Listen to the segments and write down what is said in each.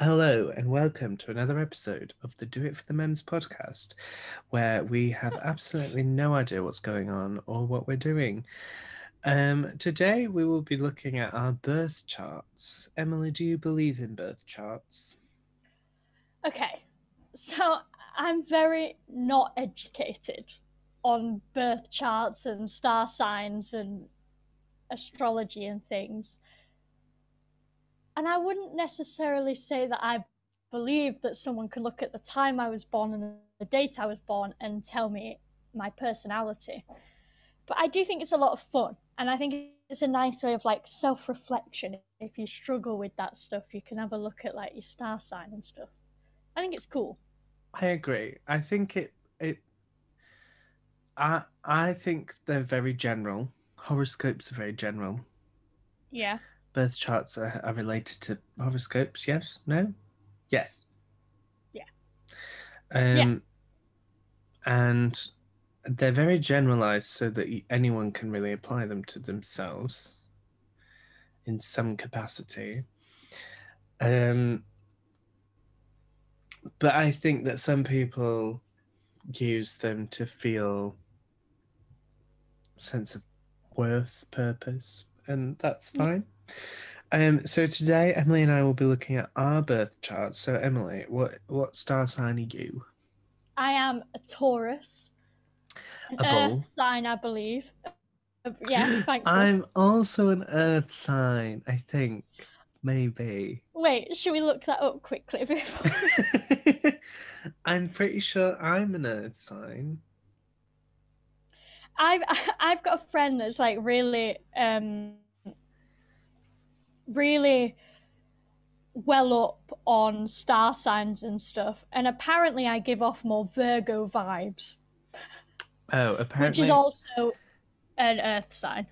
Hello, and welcome to another episode of the Do It for the Mems podcast, where we have absolutely no idea what's going on or what we're doing. Um, today, we will be looking at our birth charts. Emily, do you believe in birth charts? Okay, so I'm very not educated on birth charts and star signs and astrology and things and I wouldn't necessarily say that I believe that someone could look at the time I was born and the date I was born and tell me my personality. But I do think it's a lot of fun, and I think it's a nice way of like self reflection. If you struggle with that stuff, you can have a look at like your star sign and stuff. I think it's cool. I agree. I think it it I I think they're very general. Horoscopes are very general. Yeah birth charts are, are related to horoscopes? Yes? No? Yes. Yeah. Um, yeah. And they're very generalized so that anyone can really apply them to themselves in some capacity. Um, but I think that some people use them to feel sense of worth, purpose, and that's fine. Um, so today Emily and I will be looking at our birth charts. So Emily, what what star sign are you? I am a Taurus. An a Earth bull. sign, I believe. Uh, yeah, thanks. I'm also an Earth sign, I think. Maybe. Wait, should we look that up quickly before? I'm pretty sure I'm an Earth sign. I've I've got a friend that's like really um really well up on star signs and stuff, and apparently I give off more Virgo vibes. Oh, apparently. Which is also an Earth sign.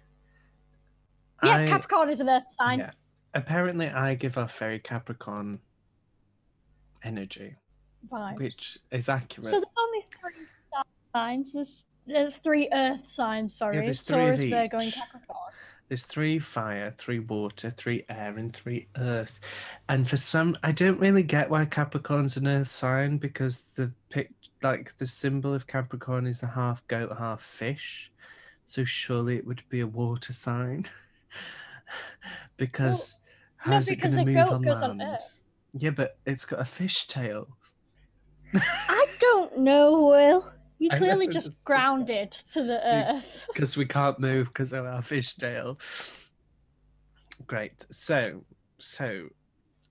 Yeah, I... Capricorn is an Earth sign. Yeah. Apparently, I give off very Capricorn energy, vibes. which is accurate. So there's only three star signs. There's there's three Earth signs. Sorry, yeah, Taurus, Virgo, and Capricorn. There's three fire, three water, three air, and three earth. And for some, I don't really get why Capricorn's an earth sign because the pic, like the symbol of Capricorn is a half goat, half fish. So surely it would be a water sign. because well, how's no, because it going to move on land? On yeah, but it's got a fish tail. I don't know, Will. You clearly just grounded to the earth. Because we can't move because of our fishtail. Great. So, so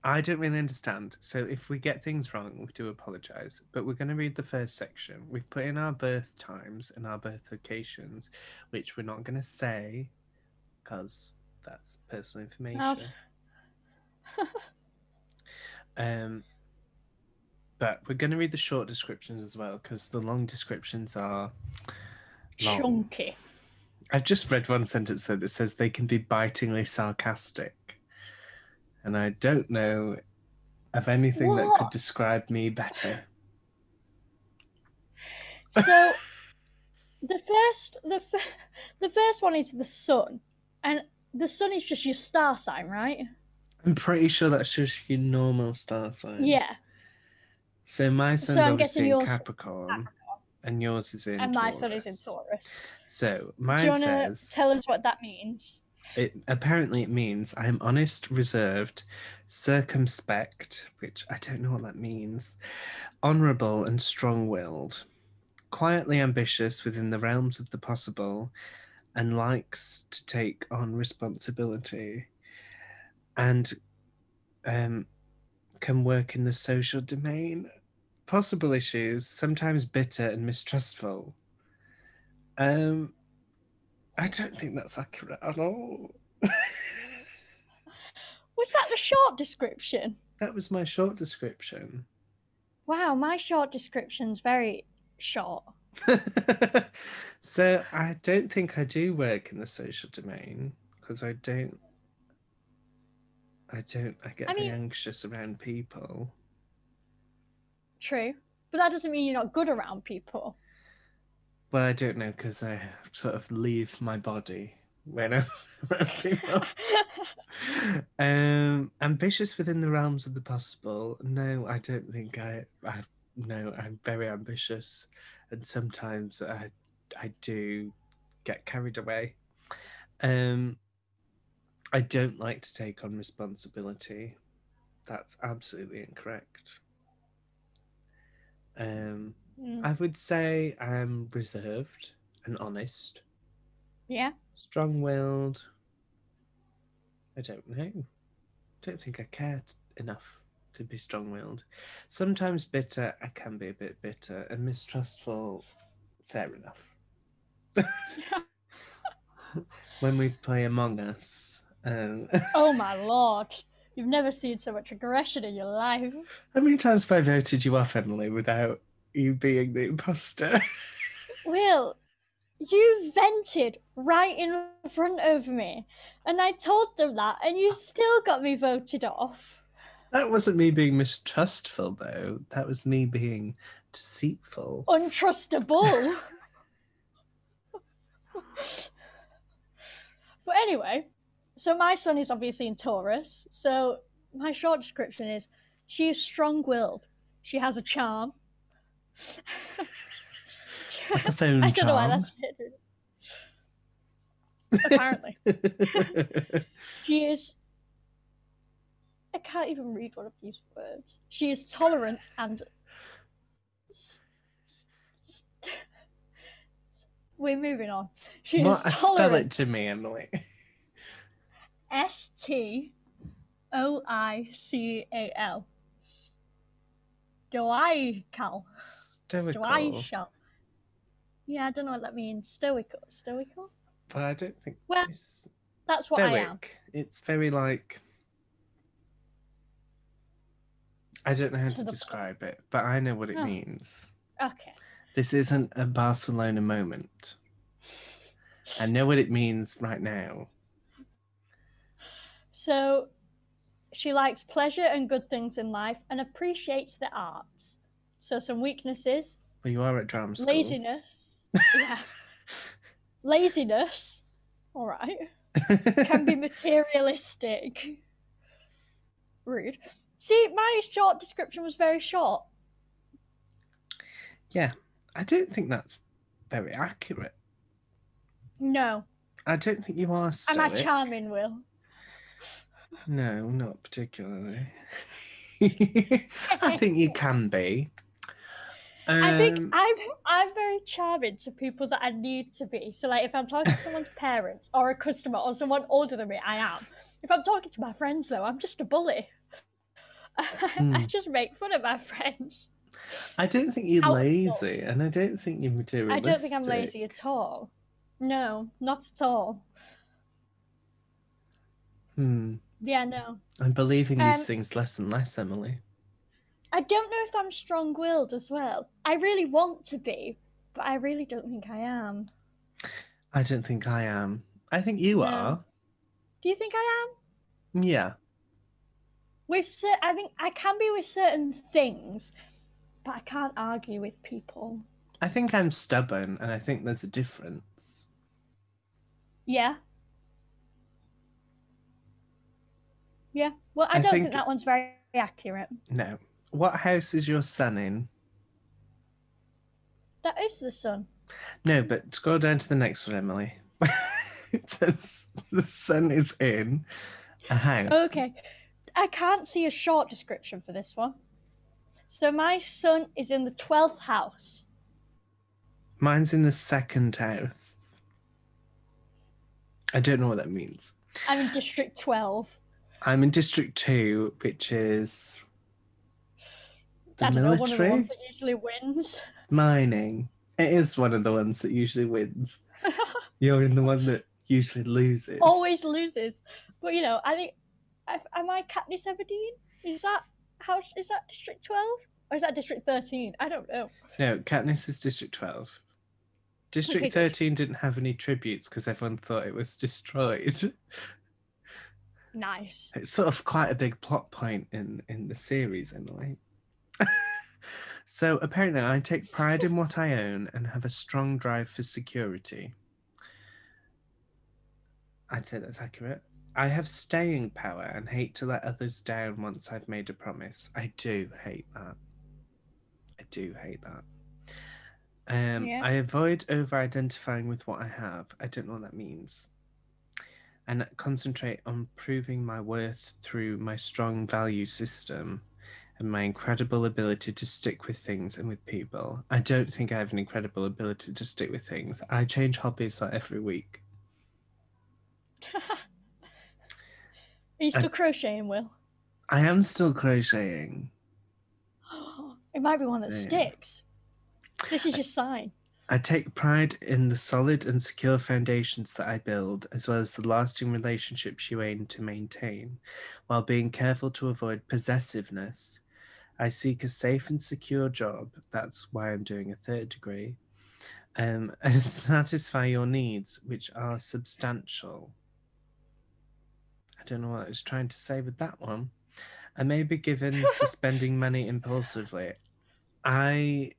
I don't really understand. So if we get things wrong, we do apologise. But we're going to read the first section. We've put in our birth times and our birth locations, which we're not going to say because that's personal information. um, but we're going to read the short descriptions as well because the long descriptions are long. chunky. I've just read one sentence though that says they can be bitingly sarcastic, and I don't know of anything what? that could describe me better. So, the first, the the first one is the sun, and the sun is just your star sign, right? I'm pretty sure that's just your normal star sign. Yeah. So my son's so I'm obviously in Capricorn, Capricorn, and yours is in. And my Taurus. son is in Taurus. So mine Do you says. Tell us what that means. It apparently it means I am honest, reserved, circumspect, which I don't know what that means, honourable and strong-willed, quietly ambitious within the realms of the possible, and likes to take on responsibility, and um, can work in the social domain. Possible issues, sometimes bitter and mistrustful. Um, I don't think that's accurate at all. was that the short description? That was my short description. Wow, my short description's very short. so I don't think I do work in the social domain because I don't I don't. I get I mean, anxious around people. True, but that doesn't mean you're not good around people. Well, I don't know because I sort of leave my body when I'm up. um, ambitious within the realms of the possible. No, I don't think I. I no, I'm very ambitious, and sometimes I, I do get carried away. Um, I don't like to take on responsibility. That's absolutely incorrect. Um, Mm. I would say I'm reserved and honest, yeah. strong willed. I don't know. Don't think I care enough to be strong willed. Sometimes bitter, I can be a bit bitter, and mistrustful, fair enough. when we play Among Us, um, Oh my lord. You've never seen so much aggression in your life. how many times have I voted you off, Emily, without you being the imposter? Will, you vented right in front of me, and I told them that, and you still got me voted off. That wasn't me being mistrustful, though. That was me being deceitful. Untrustable. but anyway, so my son is obviously in Taurus. So my short description is she is strong willed. She has a charm. Like a phone I don't know why charm. that's apparently. She is. I can't even read one of these words. She is tolerant and. We're moving on. She is Spell it to me, Emily. S T O I C A L. Stoical. Stoical. Stoical. Yeah, I don't know what that means. Stoical. Stoical? But I don't think Well, it's that's what I am. It's very like. I don't know how To to describe it, but I know what it Oh. means. Okay. This isn't a Barcelona moment. I know what it means right now. So she likes pleasure and good things in life and appreciates the arts. So some weaknesses But you are at drama school. laziness. yeah. Laziness. All right. Can be materialistic. Rude. See, my short description was very short. yeah, I don't think that's very accurate. No. I don't think you are stoic. Am I charming, Will? No, not particularly. I think you can be. I think Um, I'm I'm very charming to people that I need to be. So like if I'm talking to someone's parents or a customer or someone older than me, I am. If I'm talking to my friends though, I'm just a bully. I Hmm. just make fun of my friends. I don't think you're lazy, and I don't think you're materialistic. I don't think I'm lazy at all. No, not at all. Hmm. Yeah, no. I'm believing these Um, things less and less, Emily. I don't know if I'm strong willed as well. I really want to be, but I really don't think I am. I don't think I am. I think you No. are. Do you think I am? Yeah. With cer- I think I can be with certain things, but I can't argue with people. I think I'm stubborn, and I think there's a difference. Yeah. Yeah. Well, I, I don't think... think- that one's very accurate. No. What house is your son in? That is the sun. No, but scroll down to the next one, Emily. it says the sun is in a house. Okay. I can't see a short description for this one. So my son is in the 12th house. Mine's in the second house. I don't know what that means. I'm in District 12. I'm in District 2, which is the I don't know, one of the military ones that usually wins. mining. It is one of the ones that usually wins. You're in the one that usually loses. Always loses. But you know, I think I- am I Katniss Everdeen? Is that house? Is that District Twelve or is that District Thirteen? I don't know. No, Katniss is District 12. District Okay, 13 didn't have any tributes because everyone thought it was destroyed. Nice. It's sort of quite a big plot point in, in the series, Emily. so apparently, I take pride in what I own and have a strong drive for security. I'd say that's accurate. I have staying power and hate to let others down once I've made a promise. I do hate that. I do hate that. Um, Yeah. I avoid over identifying with what I have. I don't know what that means. And concentrate on proving my worth through my strong value system and my incredible ability to stick with things and with people. I don't think I have an incredible ability to stick with things. I change hobbies like every week. Are you still crocheting, Will? I am still crocheting. it might be one that Yeah. sticks. This is your sign. I take pride in the solid and secure foundations that I build, as well as the lasting relationships you aim to maintain, while being careful to avoid possessiveness. I seek a safe and secure job. That's why I'm doing a third degree. Um, and satisfy your needs, which are substantial. I don't know what I was trying to say with that one. I may be given to spending money impulsively. I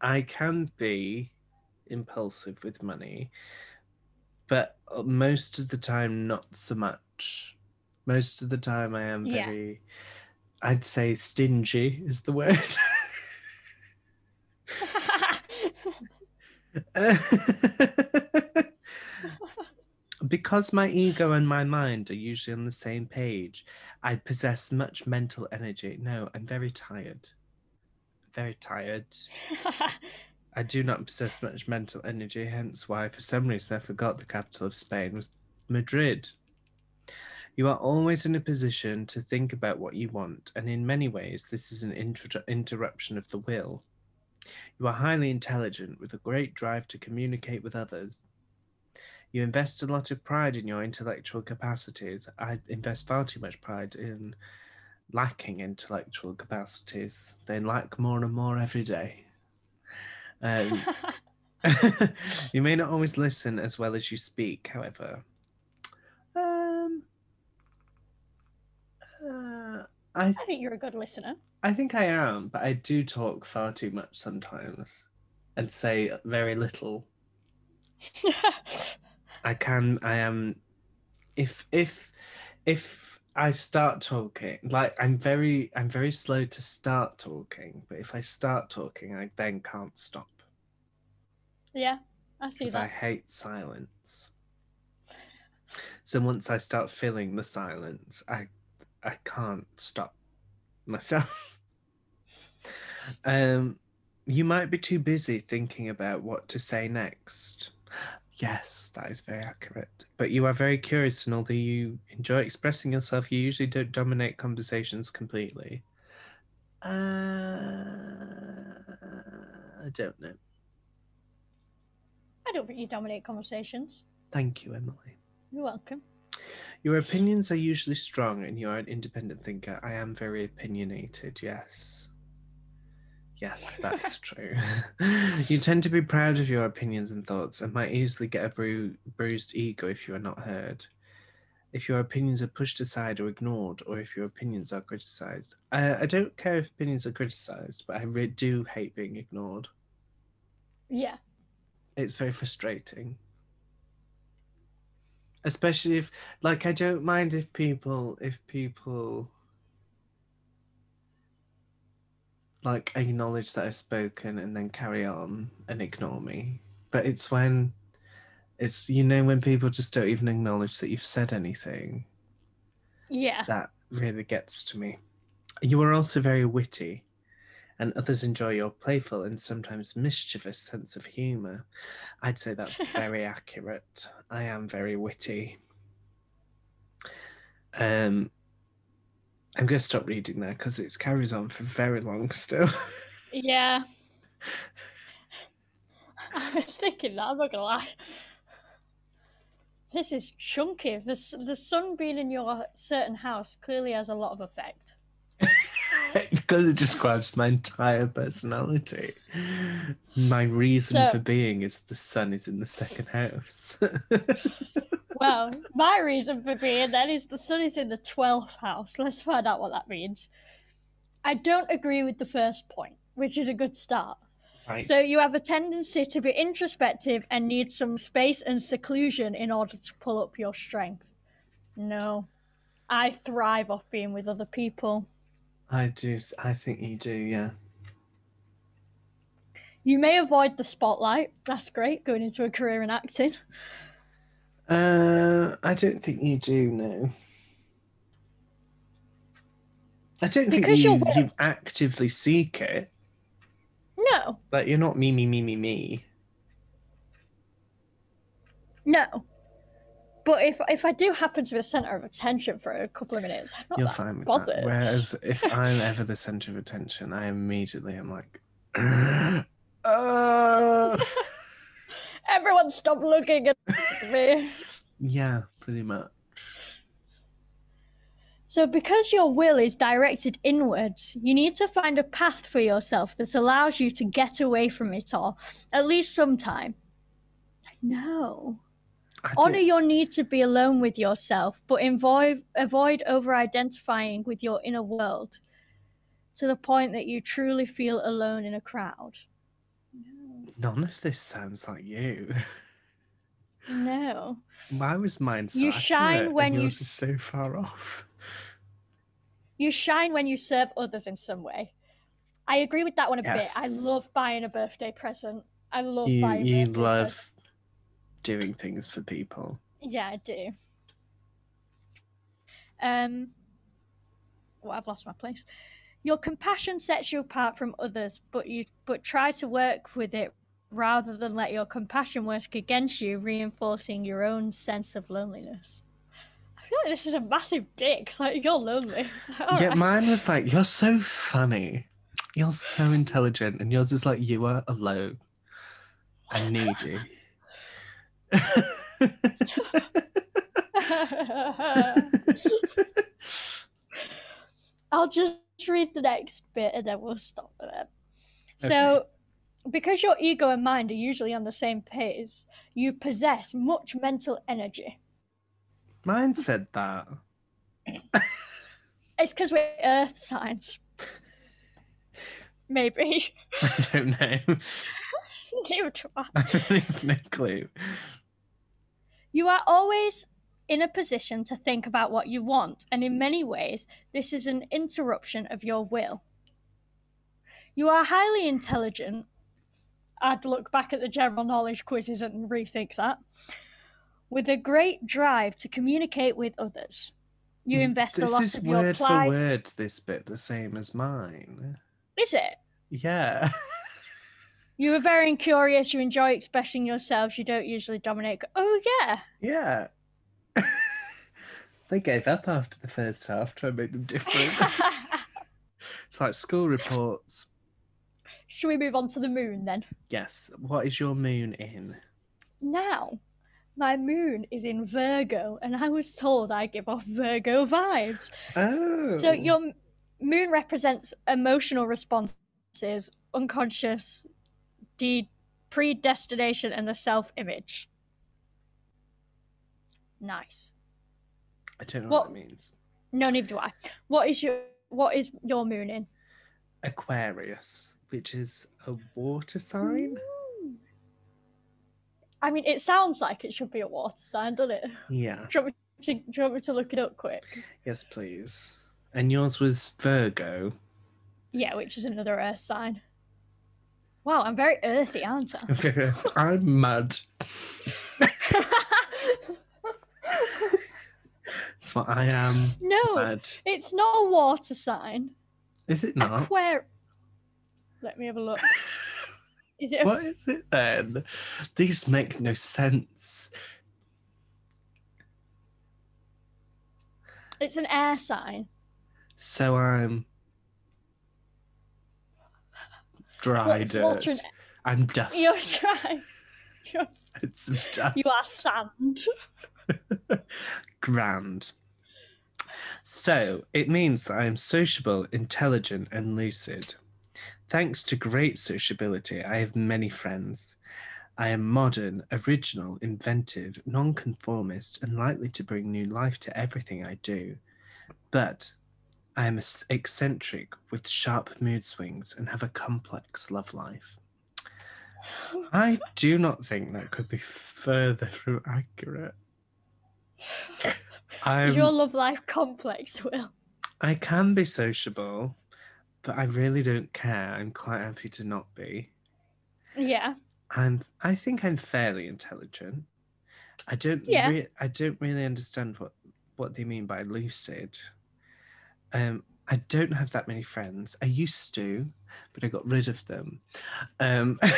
I can be impulsive with money, but most of the time, not so much. Most of the time, I am Yeah. very, I'd say, stingy is the word. because my ego and my mind are usually on the same page, I possess much mental energy. No, I'm very tired. Very tired. I do not possess much mental energy, hence why, for some reason, I forgot the capital of Spain was Madrid. You are always in a position to think about what you want, and in many ways, this is an inter- interruption of the will. You are highly intelligent with a great drive to communicate with others. You invest a lot of pride in your intellectual capacities. I invest far too much pride in lacking intellectual capacities. They lack more and more every day. Um, you may not always listen as well as you speak, however. Um, uh, I I think you're a good listener. I think I am, but I do talk far too much sometimes, and say very little. I can. I am. If if if I start talking, like I'm very I'm very slow to start talking, but if I start talking, I then can't stop yeah, I see because I hate silence. So once I start feeling the silence, I I can't stop myself. um, you might be too busy thinking about what to say next. Yes, that is very accurate. But you are very curious, and although you enjoy expressing yourself, you usually don't dominate conversations completely. Uh, I don't know. I don't think you dominate conversations. Thank you, Emily. You're welcome. Your opinions are usually strong and you're an independent thinker. I am very opinionated, yes. Yes, that's true. you tend to be proud of your opinions and thoughts and might easily get a bru- bruised ego if you are not heard. If your opinions are pushed aside or ignored, or if your opinions are criticized. I, I don't care if opinions are criticized, but I really do hate being ignored. Yeah. It's very frustrating. Especially if like I don't mind if people if people like acknowledge that I've spoken and then carry on and ignore me. But it's when it's you know when people just don't even acknowledge that you've said anything Yeah. that really gets to me. You are also very witty, and others enjoy your playful and sometimes mischievous sense of humour. I'd say that's very accurate. I am very witty. Um, I'm going to stop reading there because it carries on for very long still. Yeah. I was thinking that, I'm not gonna lie. This is chunky. The, the sun being in your certain house clearly has a lot of effect. because it describes my entire personality. My reason So- for being is the sun is in the second house. Well, my reason for being then is the sun is in the 12th house. Let's find out what that means. I don't agree with the first point, which is a good start. Right. So you have a tendency to be introspective and need some space and seclusion in order to pull up your strength. No. I thrive off being with other people. I do. I think you do. Yeah. You may avoid the spotlight. That's great, going into a career in acting. Uh, I don't think you do. No. I don't think Because you, you're you actively seek it. No, Like you're not me, me, me, me, me. no. But if if I do happen to be the centre of attention for a couple of minutes, I'm not You're fine with bothered. that. Whereas if I'm ever the center of attention, I immediately am like, uh, Everyone stop looking at me. yeah, pretty much. So, because your will is directed inwards, you need to find a path for yourself that allows you to get away from it all, at least sometime. No. I Honor don't- your need to be alone with yourself, but avoid, avoid over identifying with your inner world to the point that you truly feel alone in a crowd. No. None of this sounds like you. No. Why was mine so You shine when you s- so far off? You shine when you serve others in some way. I agree with that one a bit. I love buying a birthday present. I love You buying you birthday love presents. doing things for people. Yeah, I do. Um well, I've lost my place. Your compassion sets you apart from others, but you but try to work with it rather than let your compassion work against you, reinforcing your own sense of loneliness. I feel like this is a massive dick. Like you're lonely. yeah, Alright. mine was like, you're so funny. You're so intelligent. And yours is like, you are alone and needy. I'll just read the next bit and then we'll stop for that. So, because your ego and mind are usually on the same page, you possess much mental energy. Mine said that. It's because we're earth signs. Maybe. I don't know. Do I. Have no clue. You are always in a position to think about what you want, and in many ways, this is an interruption of your will. You are highly intelligent. I'd look back at the general knowledge quizzes and rethink that. With a great drive to communicate with others. You hmm. invest this a lot is of your word for word, this bit, the same as mine. Is it? Yeah. You are very curious, you enjoy expressing yourselves, you don't usually dominate. Oh, yeah. Yeah. they gave up after the first half, trying to make them different. it's like school reports. Should we move on to the moon then? Yes. What is your moon in? Now, my moon is in Virgo, and I was told I give off Virgo vibes. Oh. So, your moon represents emotional responses, unconscious, de- predestination, and the self image. Nice. I don't know what- what, that means. No, neither do I. What is your What is your moon in? Aquarius, which is a water sign. I mean, it sounds like it should be a water sign, doesn't it? Yeah. Do you, want me to, do you want me to look it up quick? Yes, please. And yours was Virgo. Yeah, which is another earth sign. Wow, I'm very earthy, aren't I? I'm mad. That's what I am. no, it's not a water sign. Is it not? Aquar. Let me have a look. Is it? A... What is it then? These make no sense. It's an air sign. So I'm dry What's dirt. I'm dust. You're dry. You're... It's dust. You are sand. Grand. So it means that I am sociable, intelligent, and lucid. Thanks to great sociability, I have many friends. I am modern, original, inventive, nonconformist, and likely to bring new life to everything I do. But I am eccentric with sharp mood swings and have a complex love life. I do not think that could be further from accurate. Is your love life complex, Will? I can be sociable, but I really don't care. I'm quite happy to not be. Yeah. I'm. I think I'm fairly intelligent. I don't. Yeah. Re- I don't really understand what what they mean by lucid. Um, I don't have that many friends. I used to, but I got rid of them. Um,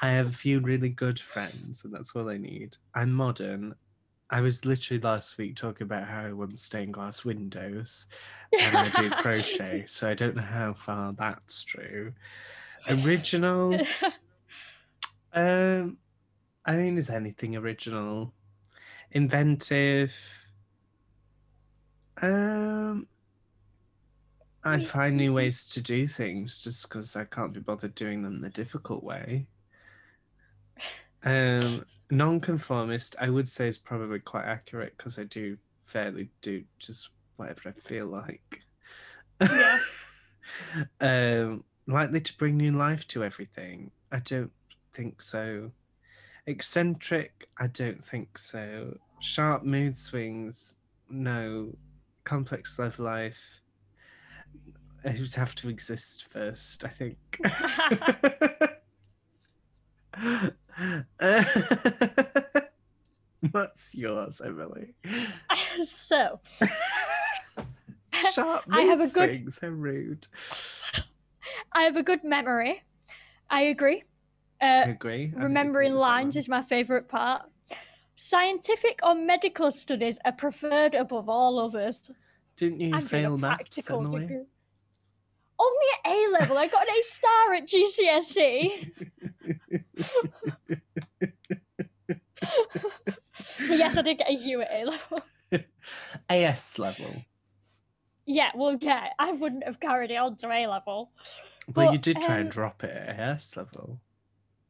I have a few really good friends, and that's all I need. I'm modern. I was literally last week talking about how I want stained glass windows and I do crochet, so I don't know how far that's true. Original, um, I mean, is anything original? Inventive. Um, I find new ways to do things just because I can't be bothered doing them the difficult way. Um, non-conformist, I would say, is probably quite accurate because I do fairly do just whatever I feel like. Yeah. um, likely to bring new life to everything. I don't think so. Eccentric, I don't think so. Sharp mood swings, no. Complex love life, it would have to exist first, I think. What's yours, Emily? so, Sharp I have a good- how rude. I have a good memory. I agree. I Uh, agree. I remembering agree lines is my favourite part. Scientific or medical studies are preferred above all others. Didn't you fail maths, practical Emily? degree. Only at A level. I got an A star at GCSE. Yes, I did get a U at A level. AS level. Yeah, well, yeah, I wouldn't have carried it on to A level. But you But, did try and um, drop it at AS level.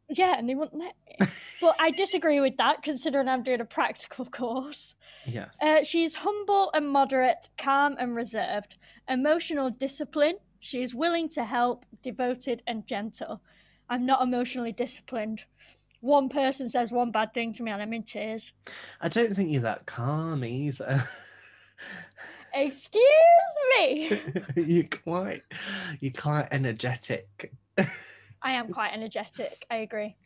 Yeah, and they wouldn't let me. But I disagree with that, considering I'm doing a practical course. Yes. Uh, she's humble and moderate, calm and reserved, emotional discipline. She is willing to help, devoted and gentle. I'm not emotionally disciplined. One person says one bad thing to me and I'm in tears. I don't think you're that calm either. Excuse me. you're quite you're quite energetic. I am quite energetic. I agree,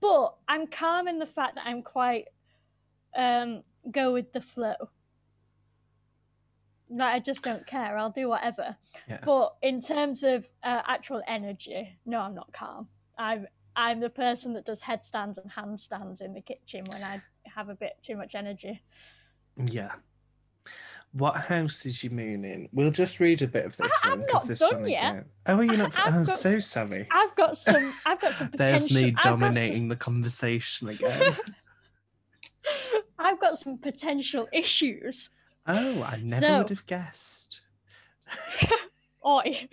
but I'm calm in the fact that I'm quite um, go with the flow. Like I just don't care. I'll do whatever. Yeah. But in terms of uh, actual energy, no, I'm not calm. I'm I'm the person that does headstands and handstands in the kitchen when I have a bit too much energy. Yeah. What house did you moon in? We'll just read a bit of this I- one because this done one yet. again. Oh, are you not? I've oh, got so s- sorry. I've got some. I've got some potential. There's me I've some- dominating the conversation again. I've got some potential issues. Oh, I never So- would have guessed. Oi.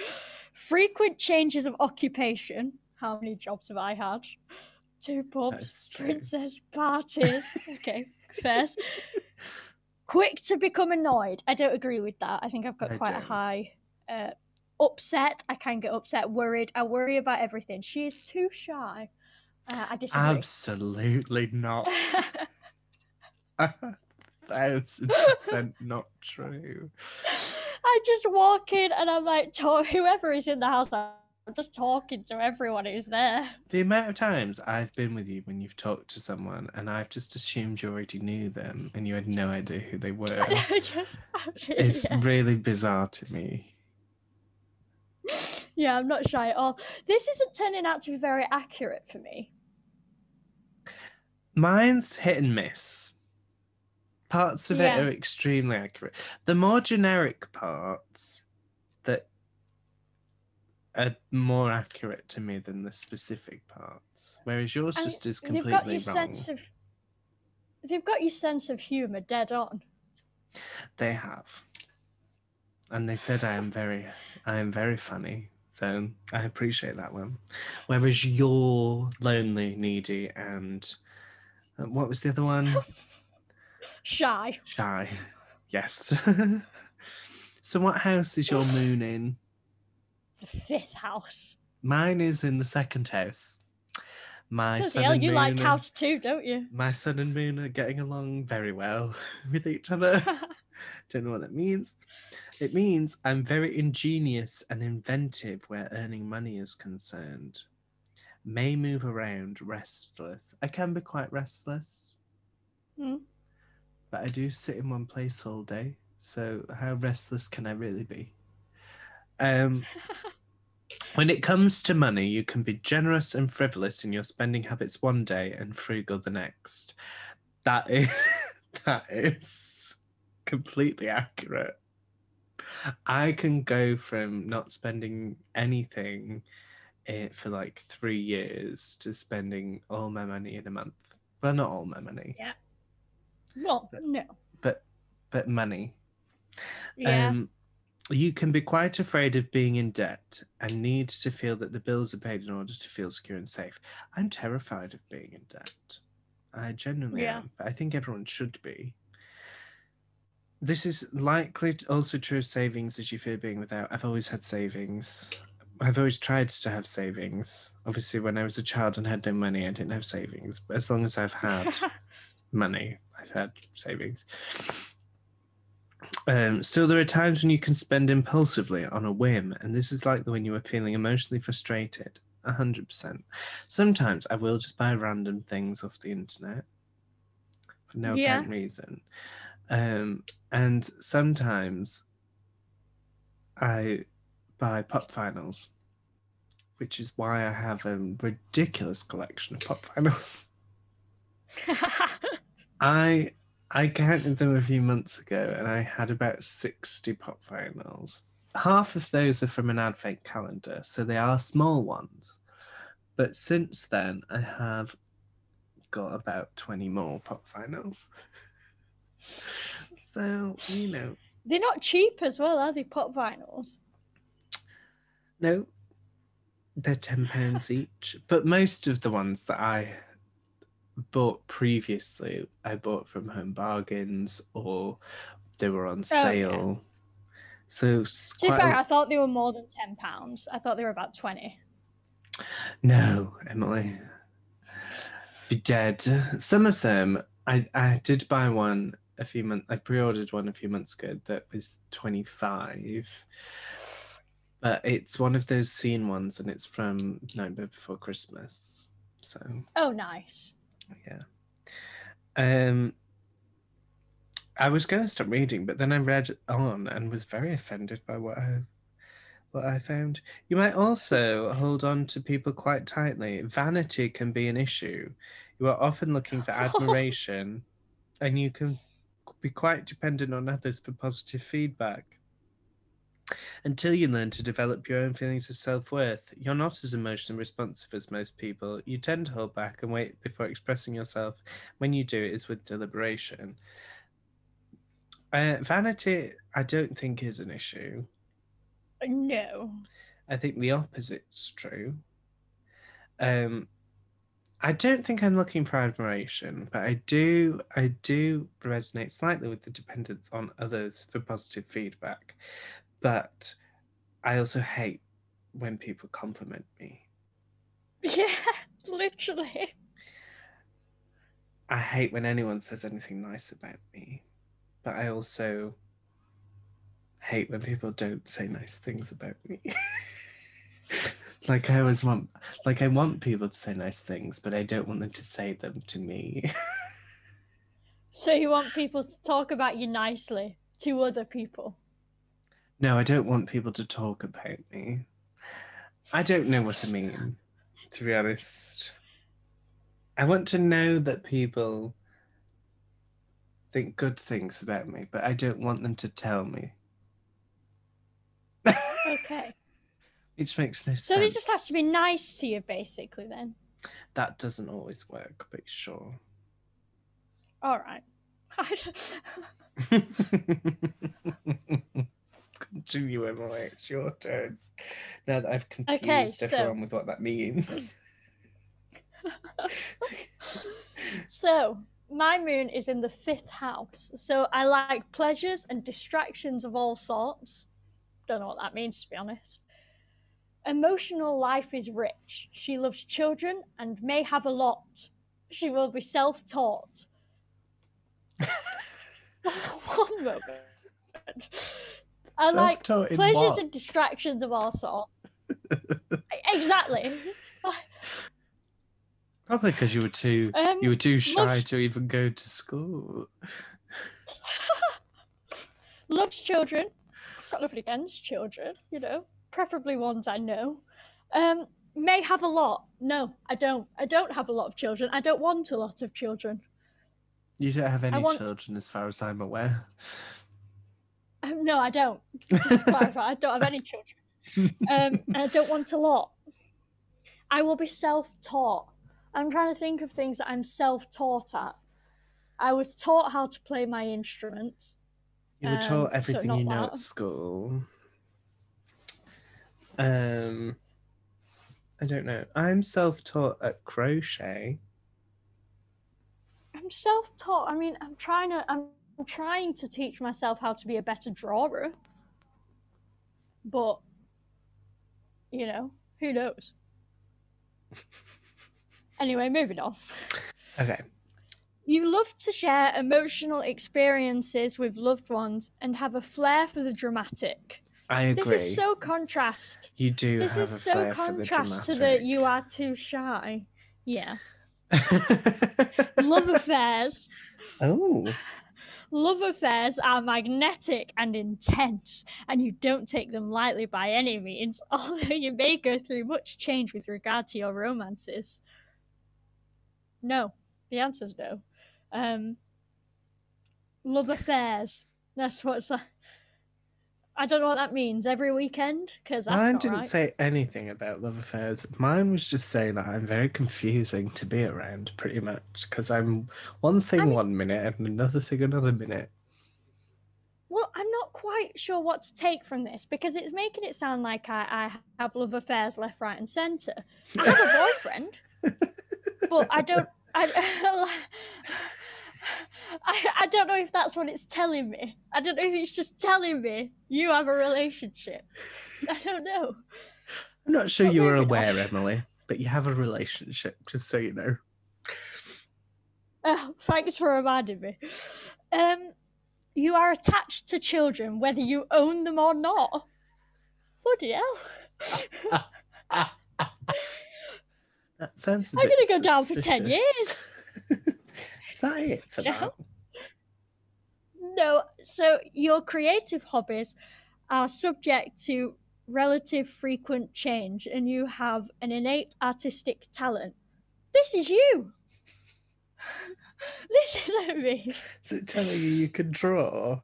Frequent changes of occupation. How many jobs have I had? Two pubs, princess parties. okay, first. Quick to become annoyed. I don't agree with that. I think I've got I quite a don't. high uh, upset. I can get upset, worried. I worry about everything. She is too shy. Uh, I disagree. Absolutely not. Thousand percent not true. I just walk in and I'm like, talk, whoever is in the house, I'm just talking to everyone who's there. The amount of times I've been with you when you've talked to someone and I've just assumed you already knew them and you had no idea who they were I just, is yeah. really bizarre to me. yeah, I'm not shy at all. This isn't turning out to be very accurate for me. Mine's hit and miss. Parts of Yeah. it are extremely accurate. The more generic parts that are more accurate to me than the specific parts. Whereas yours And just is They've completely got your wrong. sense of, they've got your sense of humour dead on. They have. And they said I am very I am very funny. So I appreciate that one. Whereas you're lonely, needy, and uh, what was the other one? Shy. Shy. Yes. so what house is your moon in? The fifth house. Mine is in the second house. My Bloody sun hell, and you moon. like are- house too, don't you? my sun and moon are getting along very well with each other. Don't know what that means. It means I'm very ingenious and inventive where earning money is concerned. May move around, restless. I can be quite restless, Hmm. But I do sit in one place all day. So how restless can I really be? Um, when it comes to money, you can be generous and frivolous in your spending habits one day and frugal the next. That is that is completely accurate. I can go from not spending anything eh, for like three years to spending all my money in a month. Well, not all my money, well, no. but but money. Yeah. Um, you can be quite afraid of being in debt and need to feel that the bills are paid in order to feel secure and safe. I'm terrified of being in debt. I genuinely Yeah. am, but I think everyone should be. This is likely also true of savings as you fear being without. I've always had savings. I've always tried to have savings. Obviously, when I was a child and had no money, I didn't have savings. But as long as I've had money. I've had savings. Um, still, there are times when you can spend impulsively on a whim, and this is like the when you are feeling emotionally frustrated. A hundred percent. Sometimes I will just buy random things off the internet for no Yeah. apparent reason, um, and sometimes I buy pop vinyls, which is why I have a ridiculous collection of pop vinyls. I I counted them a few months ago and I had about 60 pop vinyls. Half of those are from an advent calendar, so they are small ones. But since then, I have got about 20 more pop vinyls. so, you know, They're not cheap as well, are they? Pop vinyls. no, they're £10 each. But most of the ones that I bought previously, I bought from Home Bargains or they were on Oh, yeah. sale. So, To be fair, I thought they were more than ten pounds. I thought they were about twenty. no, Emily, be dead. Some of them, I I did buy one a few months. I pre-ordered one a few months ago that was twenty five. But it's one of those scene ones, and it's from Nightmare Before Christmas. So Oh, nice. Yeah. Um, I was going to stop reading, but then I read on and was very offended by what I what I found. You might also hold on to people quite tightly. Vanity can be an issue. You are often looking for admiration, and you can be quite dependent on others for positive feedback. Until you learn to develop your own feelings of self worth, you're not as emotionally responsive as most people. You tend to hold back and wait before expressing yourself. When you do, it's with deliberation. Uh, vanity, I don't think, is an issue. No. I think the opposite's true. Um, I don't think I'm looking for admiration, but I do I do resonate slightly with the dependence on others for positive feedback. But I also hate when people compliment me. Yeah, literally. I hate when anyone says anything nice about me. But I also hate when people don't say nice things about me. like I always want like I want people to say nice things, but I don't want them to say them to me. So you want people to talk about you nicely to other people? No, I don't want people to talk about me. I don't know what I mean, to be honest. I want to know that people think good things about me, but I don't want them to tell me. Okay. Which makes no So sense. they just have to be nice to you, basically. Then. That doesn't always work, but sure. All right. Continue, Emily. It's your turn. Now that I've confused Okay, so- everyone with what that means. so my moon is in the fifth house. So I like pleasures and distractions of all sorts. Don't know what that means to be honest. Emotional life is rich. She loves children and may have a lot. She will be self taught. One moment. I like pleasures what? and distractions of all sorts. exactly. Probably because you were too Um, you were too shy loves- to even go to school. loves children. Got nothing against children, you know, preferably ones I know. Um, may have a lot. No, I don't. I don't have a lot of children. I don't want a lot of children. You don't have any want- children, as far as I'm aware. Um, no, I don't. Just clarify, I don't have any children. Um, and I don't want a lot. I will be self-taught. I'm trying to think of things that I'm self-taught at. I was taught how to play my instruments. You were Um, taught so everything not you know that. at school. Um, I don't know. I'm self-taught at crochet. I'm self-taught. I mean, I'm trying to. I'm trying to teach myself how to be a better drawer. But, you know, who knows? anyway, moving on. Okay. You love to share emotional experiences with loved ones and have a flair for the dramatic. I agree. This is so contrast. you do This is so for the contrast to the you are too shy. Yeah. Love affairs. oh, Love affairs are magnetic and intense, and you don't take them lightly by any means, although you may go through much change with regard to your romances. No, the answer's no. Um, love affairs. That's what's. I don't know what that means. Every weekend, because that's mine didn't right. say anything about love affairs. Mine was just saying that I'm very confusing to be around, pretty much, because I'm one thing I mean- one minute and another thing another minute. Well, I'm not quite sure what to take from this because it's making it sound like I, I have love affairs left, right, and centre. I have a boyfriend, but I don't. I, I, I don't know if that's what it's telling me. I don't know if it's just telling me you have a relationship. I don't know. I'm not sure But you were aware, Emily, but you have a relationship, just so you know. Oh, thanks for reminding me. Um, you are attached to children whether you own them or not. Bloody hell. That sounds. I'm gonna go down for 10 years. Is that it for Yeah. that? No, so your creative hobbies are subject to relative frequent change and you have an innate artistic talent. This is you. this isn't me. Is it telling you you can draw?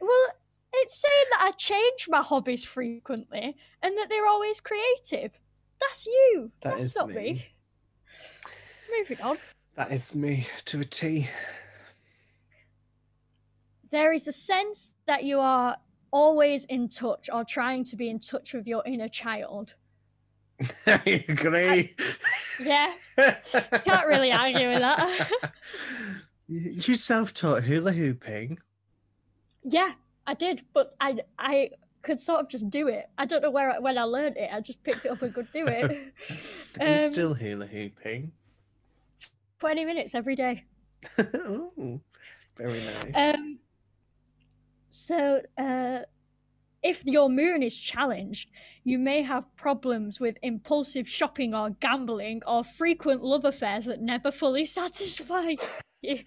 Well, it's saying that I change my hobbies frequently and that they're always creative. That's you. That That's is not me. me. Moving on. That is me to a T. There is a sense that you are always in touch or trying to be in touch with your inner child. I agree. Yeah, can't really argue with that. You you self-taught hula hooping. yeah, I did, but I I could sort of just do it. I don't know where I- when I learned it. I just picked it up and could do it. Are you Um, still hula hooping? Twenty minutes every day. oh, very nice. Um. So, uh, if your moon is challenged, you may have problems with impulsive shopping or gambling or frequent love affairs that never fully satisfy you.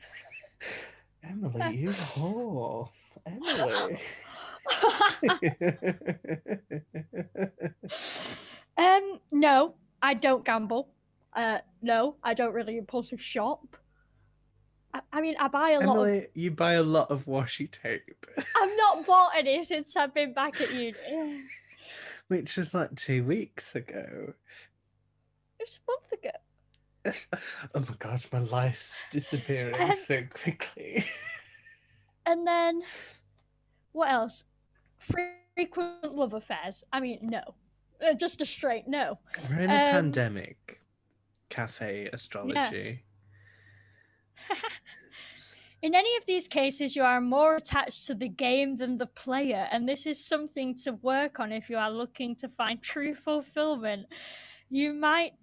Emily, you whore. Emily. um, no, I don't gamble. Uh, no, I don't really impulsive shop. I, I mean, I buy a lot of. Emily, you buy a lot of washi tape, I've not bought any since I've been back at uni. Which was like two weeks ago. It was a month ago. oh my god, my life's disappearing Um, so quickly. And then, what else? Frequent love affairs. I mean, no. Uh, just a straight no. We're in a Um, pandemic. Cafe astrology. In any of these cases, you are more attached to the game than the player, and this is something to work on if you are looking to find true fulfillment. You might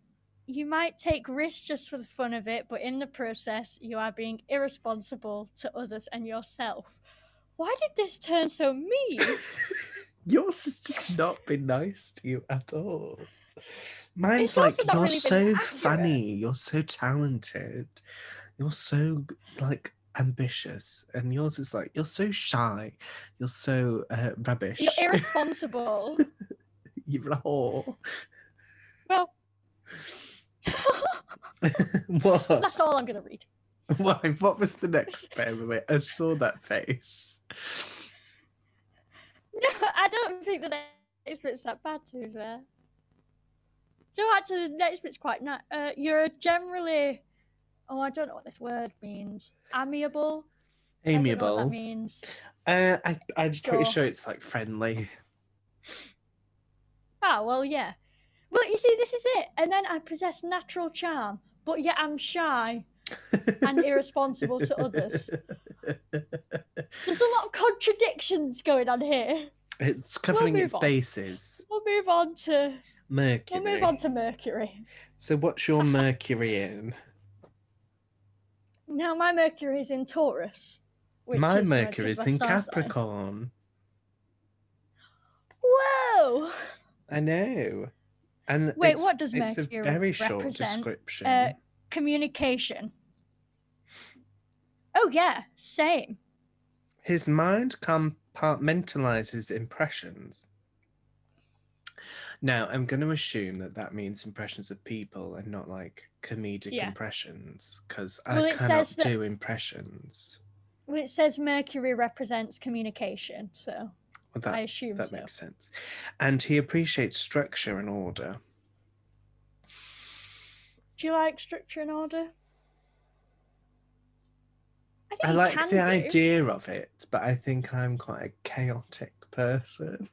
you might take risks just for the fun of it, but in the process, you are being irresponsible to others and yourself. Why did this turn so mean? Yours has just not been nice to you at all. Mine's It's like you're really so funny, you're so talented, you're so like ambitious, and yours is like you're so shy, you're so uh, rubbish. You're irresponsible. you're a whore. well, what? that's all I'm going to read. Why? What was the next it? I saw that face. No, I don't think the next bit's that bad, to be fair. No, actually, the next bit's quite nice. Uh, you're generally. Oh, I don't know what this word means. Amiable. I don't know what Amiable. that means. Uh, I, I'm pretty Sure. it's like friendly. Ah, well, yeah. Well, you see, this is it. And then I possess natural charm, but yet I'm shy and irresponsible to others. There's a lot of contradictions going on here. It's covering move its on. bases. We'll move on to Mercury. we'll move on to Mercury. So what's your Mercury in? Now my Mercury is in Taurus. Which my is, uh, Mercury is in star sign. Capricorn. Whoa! I know. And Wait, it's, what does it's Mercury a very short represent? description. Uh, communication. Oh yeah, same. His mind compartmentalizes impressions. Now, I'm going to assume that that means impressions of people and not like comedic Yeah. impressions because Well, I it cannot says that- do impressions. Well, it says Mercury represents communication, so Well, that, I assume that so. makes sense. And he appreciates structure and order. Do you like structure and order? I think I you like can the do. idea of it, but I think I'm quite a chaotic person.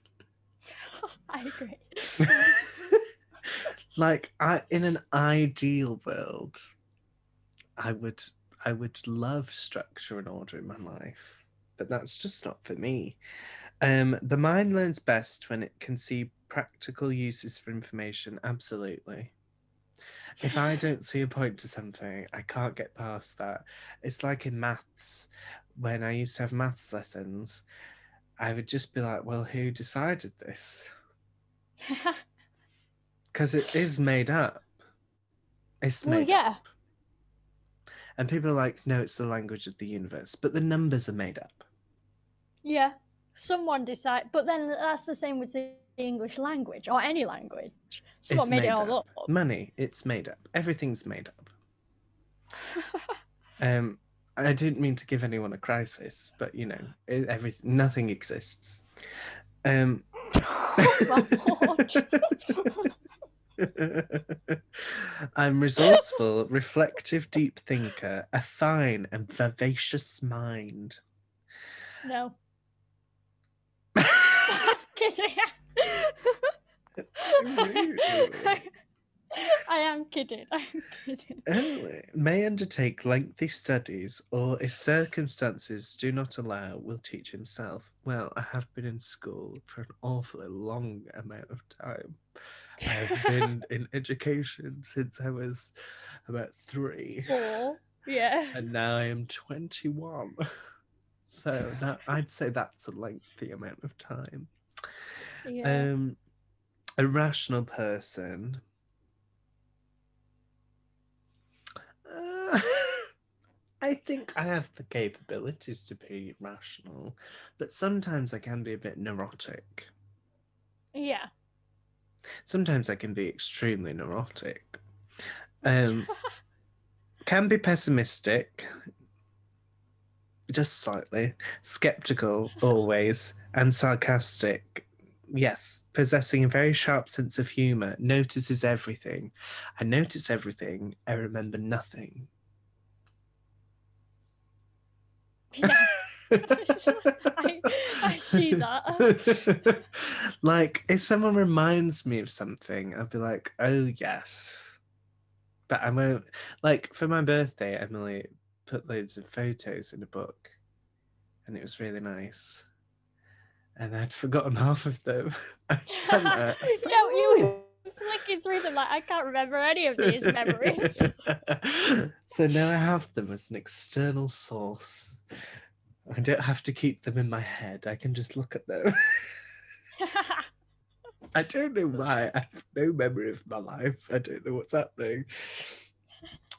I agree. like I in an ideal world, I would I would love structure and order in my life, but that's just not for me. Um, the mind learns best when it can see practical uses for information. Absolutely. If I don't see a point to something, I can't get past that. It's like in maths, when I used to have maths lessons, I would just be like, well, who decided this? Because it is made up. It's well, made yeah. up. And people are like, no, it's the language of the universe. But the numbers are made up. Yeah. Someone decide, but then that's the same with the English language or any language. Someone It's made, it all up. up. Money, it's made up. Everything's made up. Um, I didn't mean to give anyone a crisis, but you know, e- every nothing exists. Um. I'm resourceful, reflective, deep thinker, a fine and vivacious mind. no. I'm kidding. I am kidding. I'm kidding. Oh, may undertake lengthy studies, or if circumstances do not allow, will teach himself. Well, I have been in school for an awfully long amount of time. I have been in education since I was about three, Four. Yeah. and now I am 21. So that I'd say that's a lengthy amount of time. Yeah. Um, a rational person. I think I have the capabilities to be rational, but sometimes I can be a bit neurotic. yeah. Sometimes I can be extremely neurotic. Um, can be pessimistic, just slightly, skeptical always, and sarcastic. Yes, possessing a very sharp sense of humor, notices everything. I notice everything, I remember nothing. Yeah. I, I see that. like, if someone reminds me of something, I'll be like, oh, yes. But I won't, like, for my birthday, Emily put loads of photos in a book, and it was really nice. And I'd forgotten half of them. I can't, I was like, no, you oh. Flicking through them like I can't remember any of these memories. so now I have them as an external source. I don't have to keep them in my head. I can just look at them. I don't know why. I have no memory of my life. I don't know what's happening.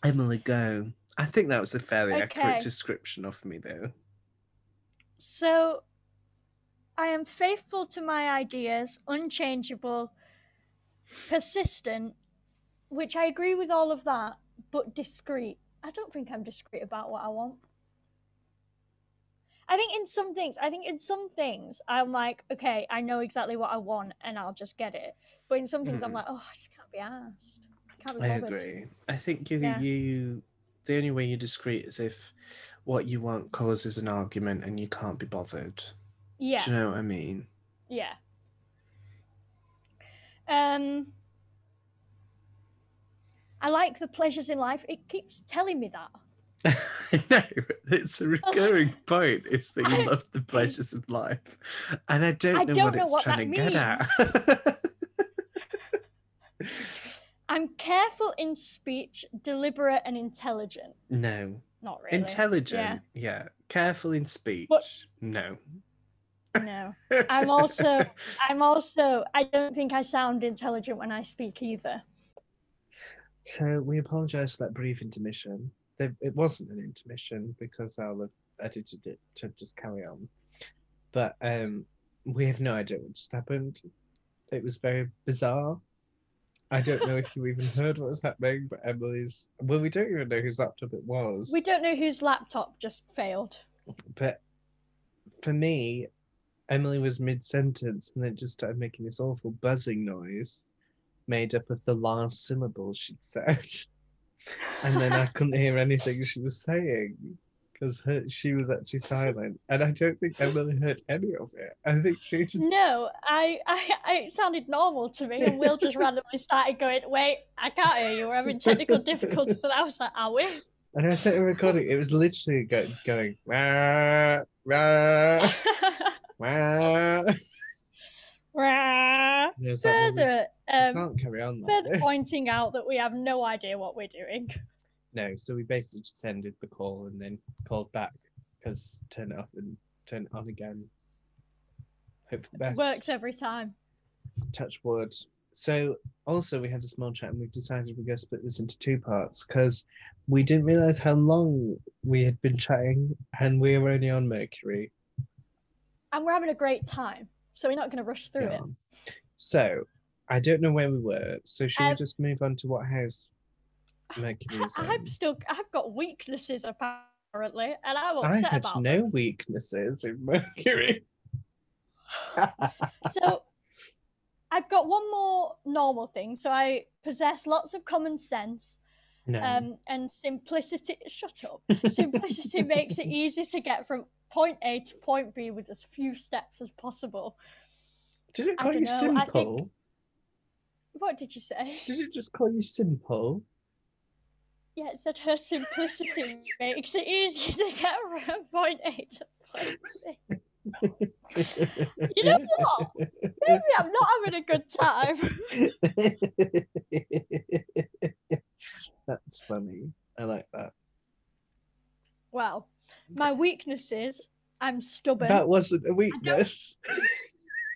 Emily, go. I think that was a fairly Okay. accurate description of me, though. so I am faithful to my ideas, unchangeable, persistent, which I agree with all of that, but discreet. I don't think I'm discreet about what I want. I think in some things, I think in some things, I'm like, okay, I know exactly what I want and I'll just get it. But in some things, I'm Mhm. like, oh, I just can't be asked. I can't be I agree. I think you, Yeah. you, the only way you're discreet is if what you want causes an argument and you can't be bothered. Yeah. Do you know what I mean? Yeah. Um I like the pleasures in life. It keeps telling me that. I know it's a recurring point. It's that you I- love the pleasures of life, and I don't I know don't what know it's what trying to that get at. I'm careful in speech, deliberate and intelligent. no, Not really. intelligent. Yeah. careful in speech. no. No. I'm also I'm also I don't think I sound intelligent when I speak either. So we apologise for that brief intermission. There, it wasn't an intermission because I'll have edited it to just carry on. But um, we have no idea what just happened. It was very bizarre. I don't know if you even heard what was happening, but Emily's. Well, we don't even know whose laptop it was. We don't know whose laptop just failed. But for me, Emily was mid sentence and then just started making this awful buzzing noise made up of the last syllable she'd said. and then I couldn't hear anything she was saying because she was actually silent. And I don't think Emily heard any of it. I think she just. No, I, I, I it sounded normal to me, and Will just randomly started going, "Wait, I can't hear you. We're having technical difficulties." And I was like, "Are we?" And I started recording, it was literally go, going. Wah, wah. Rah. And I well, we further, um, can't carry on like further this. pointing out that we have no idea what we're doing. No, so we basically just ended the call and then called back because turn it off and turn it on again. Hope for the best. Works every time. Touch wood. So also we had a small chat and we decided we're going to split this into two parts because we didn't realize how long we had been chatting and we were only on Mercury. And we're having a great time, so we're not going to rush through it. So I don't know where we were. So should we Um, just move on to what house Mercury is? I've still, I've got weaknesses apparently, and I'm I upset had about no them. weaknesses in Mercury. So, I've got one more normal thing. So I possess lots of common sense, no. um, and simplicity. Shut up. Simplicity makes it easy to get from point A to point B with as few steps as possible. Did it call you dunno, I think- simple? What did you say? Did it just call you simple? Yeah, it said her simplicity makes it easy to get from point A to point B. You know what? Maybe I'm not having a good time. That's funny. I like that. Well, my weaknesses. I'm stubborn. That wasn't a weakness.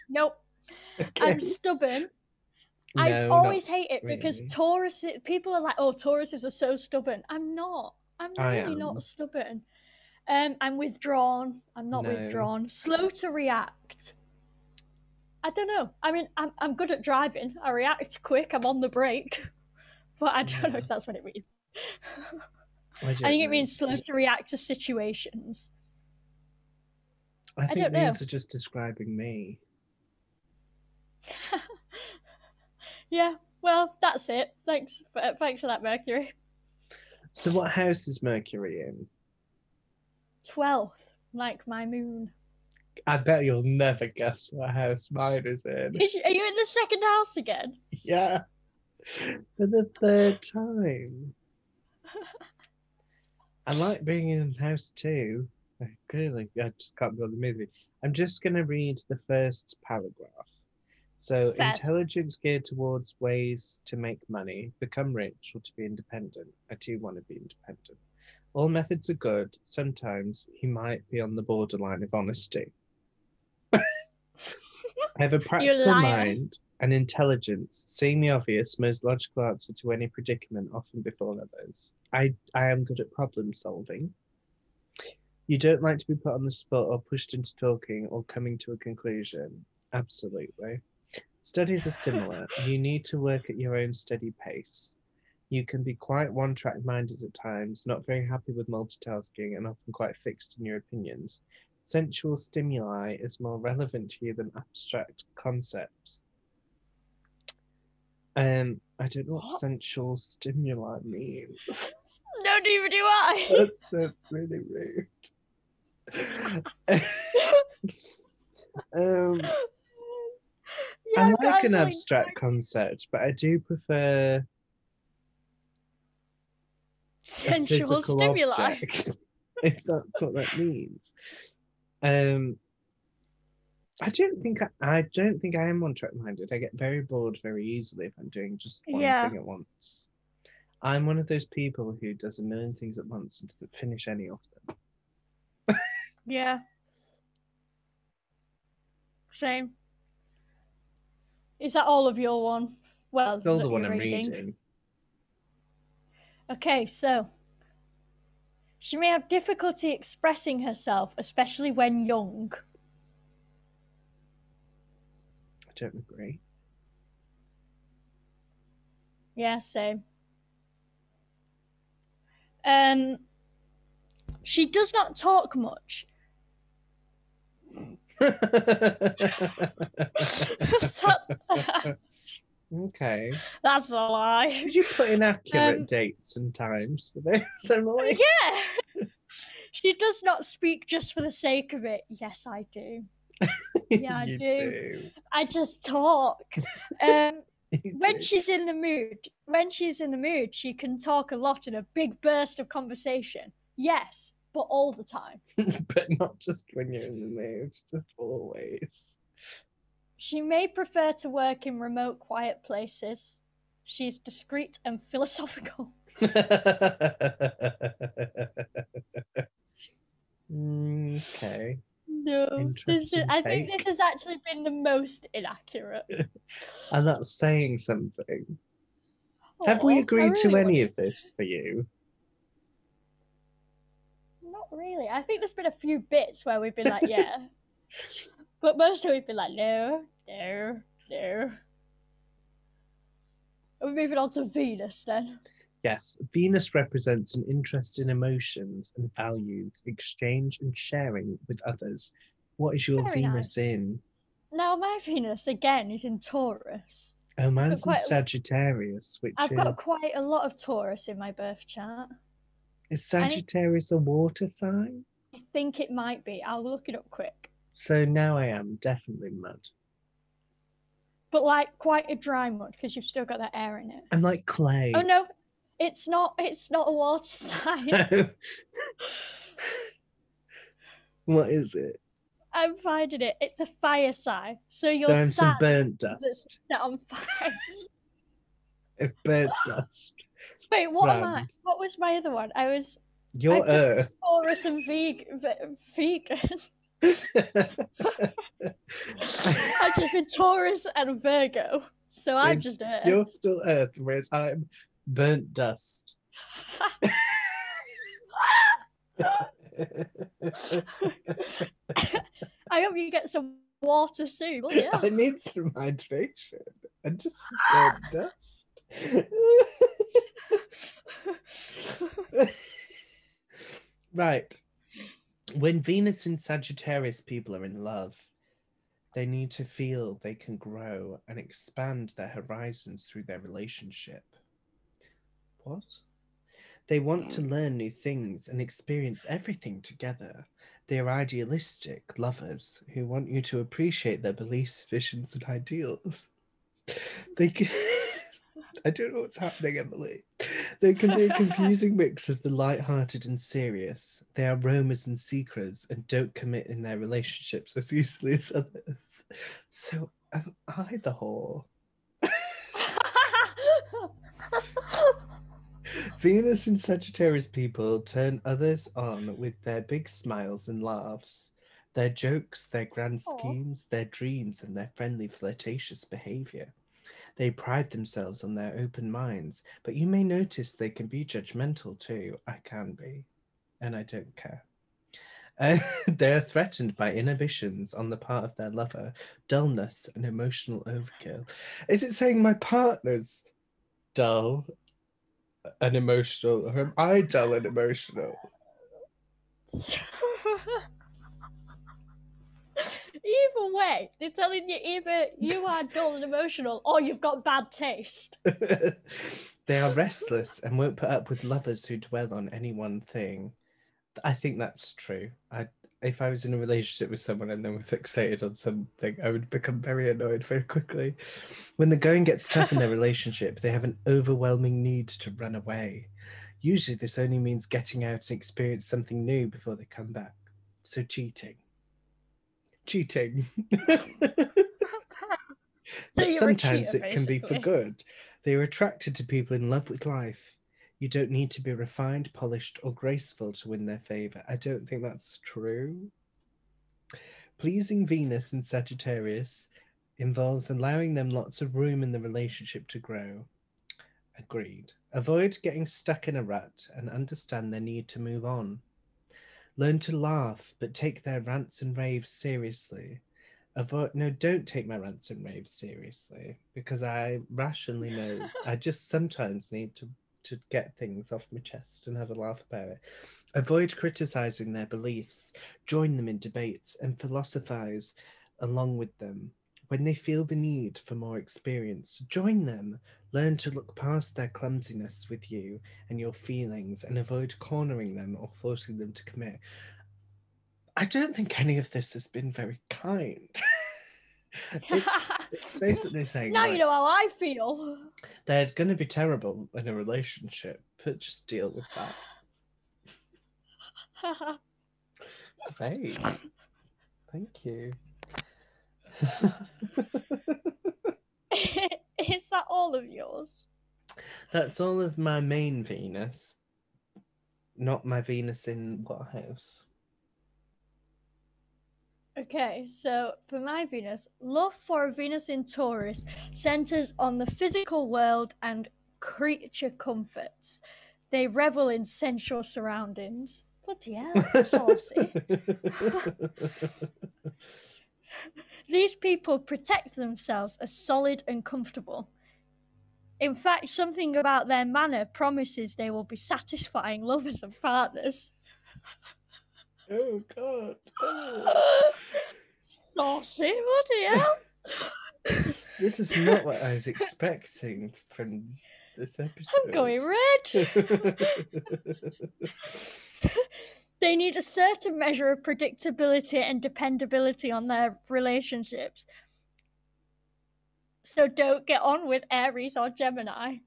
Nope. Okay. I'm stubborn. No, I always hate it because really. Taurus. People are like, "Oh, Tauruses are so stubborn." I'm not. I'm really not stubborn. Um, I'm withdrawn. I'm not No. withdrawn. Slow to react. I don't know. I mean, I'm I'm good at driving. I react quick. I'm on the brake, but I don't know if that's what it means. I, I think it means slow to react to situations. I think don't know. these are just describing me. yeah. Well, that's it. Thanks. For, thanks for that, Mercury. So, what house is Mercury in? Twelfth, like my moon. I bet you'll never guess what house mine is in. Is, are you in the second house again? Yeah, for the third time. I like being in the house too. I Clearly, I just can't build the movie. I'm just going to read the first paragraph. So, intelligence geared towards ways to make money, become rich, or to be independent. I do want to be independent. All methods are good. Sometimes he might be on the borderline of honesty. I have a practical mind and intelligence, seeing the obvious, most logical answer to any predicament often before others. I, I am good at problem solving. You don't like to be put on the spot or pushed into talking or coming to a conclusion. Absolutely. Studies are similar. you need to work at your own steady pace. You can be quite one track minded at times, not very happy with multitasking, and often quite fixed in your opinions. Sensual stimuli is more relevant to you than abstract concepts. Um, I don't know what, What? sensual stimuli means. No, neither do I. That's, that's really rude. um, yeah, I like guys, an like, abstract concept, but I do prefer sensual stimuli. object, if that's what that means. Um, I don't think I, I don't think I am one track minded. I get very bored very easily if I'm doing just one Yeah. thing at once. I'm one of those people who does a million things at once and doesn't finish any of them. Yeah. Same. Is that all of your one? Well, the one I'm reading. Okay, so she may have difficulty expressing herself, especially when young. I don't agree. Yeah, same. Um, she does not talk much. Okay. That's a lie. Did you put in accurate Um, dates and times for this, Emily? Yeah. she does not speak just for the sake of it. Yes, I do. yeah, I do. I just talk. Um, when she's in the mood, when she's in the mood, she can talk a lot in a big burst of conversation. Yes, but all the time. but not just when you're in the mood, just always. She may prefer to work in remote, quiet places. She's discreet and philosophical. okay. No, this is, I think this has actually been the most inaccurate. And that's saying something. Have we I agreed to any of this for you? Not really. I think there's been a few bits where we've been like, yeah. but mostly we've been like, no, no, no. Are we moving on to Venus then? Yes, Venus represents an interest in emotions and values, exchange and sharing with others. What is your Very Venus nice. in? Now, my Venus, again, is in Taurus. Oh, mine's in quite a- Sagittarius, which I've is. got quite a lot of Taurus in my birth chart. Is I Sagittarius a water sign? I think it might be. I'll look it up quick. So now I am definitely mud. But like quite a dry mud because you've still got that air in it. I'm like clay. Oh no, it's not. It's not a water sign. what is it? I'm finding it. It's a fire sign. So your So some burnt dust. set on fire. a burnt dust. Wait, what am I? What was my other one? I was Your Earth. Taurus and veg- ve- vegan. I've just been Taurus and Virgo. So I'm just Earth. You're still Earth, whereas I'm burnt dust. I hope you get some water soon. Well, yeah. I need some hydration and just burnt dust. right. When Venus and Sagittarius people are in love, they need to feel they can grow and expand their horizons through their relationship. What? They want to mm. learn new things and experience everything together. They are idealistic lovers who want you to appreciate their beliefs, visions, and ideals. They can... I don't know what's happening, Emily. They can be a confusing mix of the light-hearted and serious. They are roamers and seekers and don't commit in their relationships as easily as others. So am I the whore? Venus and Sagittarius people turn others on with their big smiles and laughs, their jokes, their grand schemes, their dreams, and their friendly, flirtatious behavior. They pride themselves on their open minds, but you may notice they can be judgmental too. I can be, and I don't care. Uh, they are threatened by inhibitions on the part of their lover, dullness, and emotional overkill. Is it saying my partner's dull and emotional, or am I dull and emotional? either way, they're telling you either you are dull and emotional or you've got bad taste. they are restless and won't put up with lovers who dwell on any one thing. I think that's true. I if I was in a relationship with someone and they were fixated on something, I would become very annoyed very quickly. When the going gets tough in their relationship, they have an overwhelming need to run away. Usually, this only means getting out and experience something new before they come back. So, cheating. Cheating. But sometimes cheater, it can be for good. They are attracted to people in love with life. You don't need to be refined, polished, or graceful to win their favor. I don't think that's true. Pleasing Venus in Sagittarius involves allowing them lots of room in the relationship to grow. Agreed. Avoid getting stuck in a rut and understand their need to move on. Learn to laugh, but take their rants and raves seriously. Avoid no, don't take my rants and raves seriously because I rationally know I just sometimes need to to get things off my chest and have a laugh about it. Avoid criticizing their beliefs, join them in debates, and philosophize along with them. When they feel the need for more experience, join them. Learn to look past their clumsiness with you and your feelings and avoid cornering them or forcing them to commit. I don't think any of this has been very kind. it's, it's basically saying now like, you know how I feel. they're going to be terrible in a relationship, but just deal with that. Great. Thank you. Is that all of yours? That's all of my main Venus. Not my Venus in what house? Okay, so for my Venus, love for a Venus in Taurus centers on the physical world and creature comforts. They revel in sensual surroundings. Bloody hell, saucy. These people protect themselves as solid and comfortable. In fact, something about their manner promises they will be satisfying lovers and partners. oh God. Oh. Saucy, bloody hell. This is not what I was expecting from this episode. I'm going red. they need a certain measure of predictability and dependability on their relationships. So don't get on with Aries or Gemini.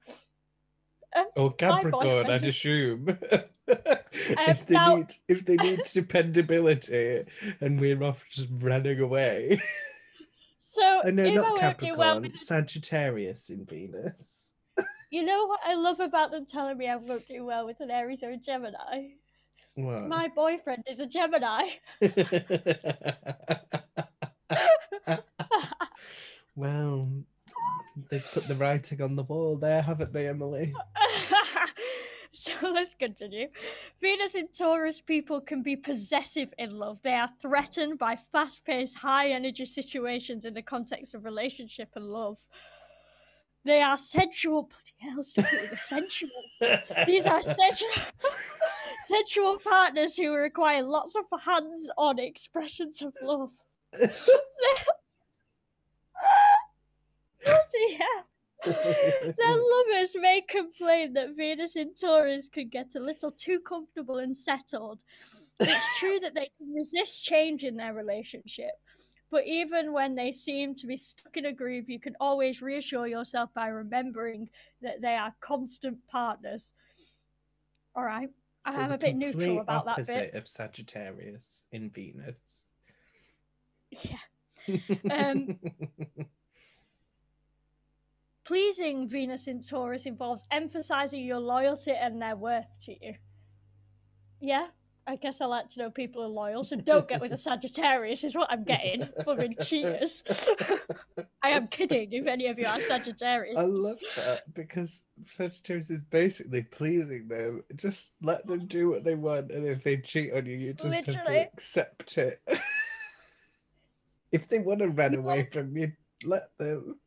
Or Capricorn, I'd assume. if they now- need if they need dependability and we're off just running away. So Oh, no, not Capricorn, well with, Sagittarius in Venus. you know what I love about them telling me I won't do well with an Aries or a Gemini? What? My boyfriend is a Gemini. well, they've put the writing on the wall there, haven't they, Emily? so let's continue. Venus in Taurus people can be possessive in love. They are threatened by fast paced, high energy situations in the context of relationship and love. They are sensual. Bloody hell, stop it with the sensual. These are sensual, sensual partners who require lots of hands on expressions of love. Bloody hell. Their lovers may complain that Venus in Taurus could get a little too comfortable and settled. It's true that they can resist change in their relationship, But even when they seem to be stuck in a groove, you can always reassure yourself by remembering that they are constant partners. All right. I So am a bit neutral about that opposite bit. of Sagittarius in Venus. Yeah. Um, Pleasing Venus in Taurus involves emphasizing your loyalty and their worth to you. Yeah, I guess I like to know people are loyal, so don't get with a Sagittarius, is what I'm getting. Fucking cheaters. I am kidding if any of you are Sagittarius. I love that because Sagittarius is basically pleasing them. Just let them do what they want, and if they cheat on you, you just have to accept it. if they want to run away from you, let them.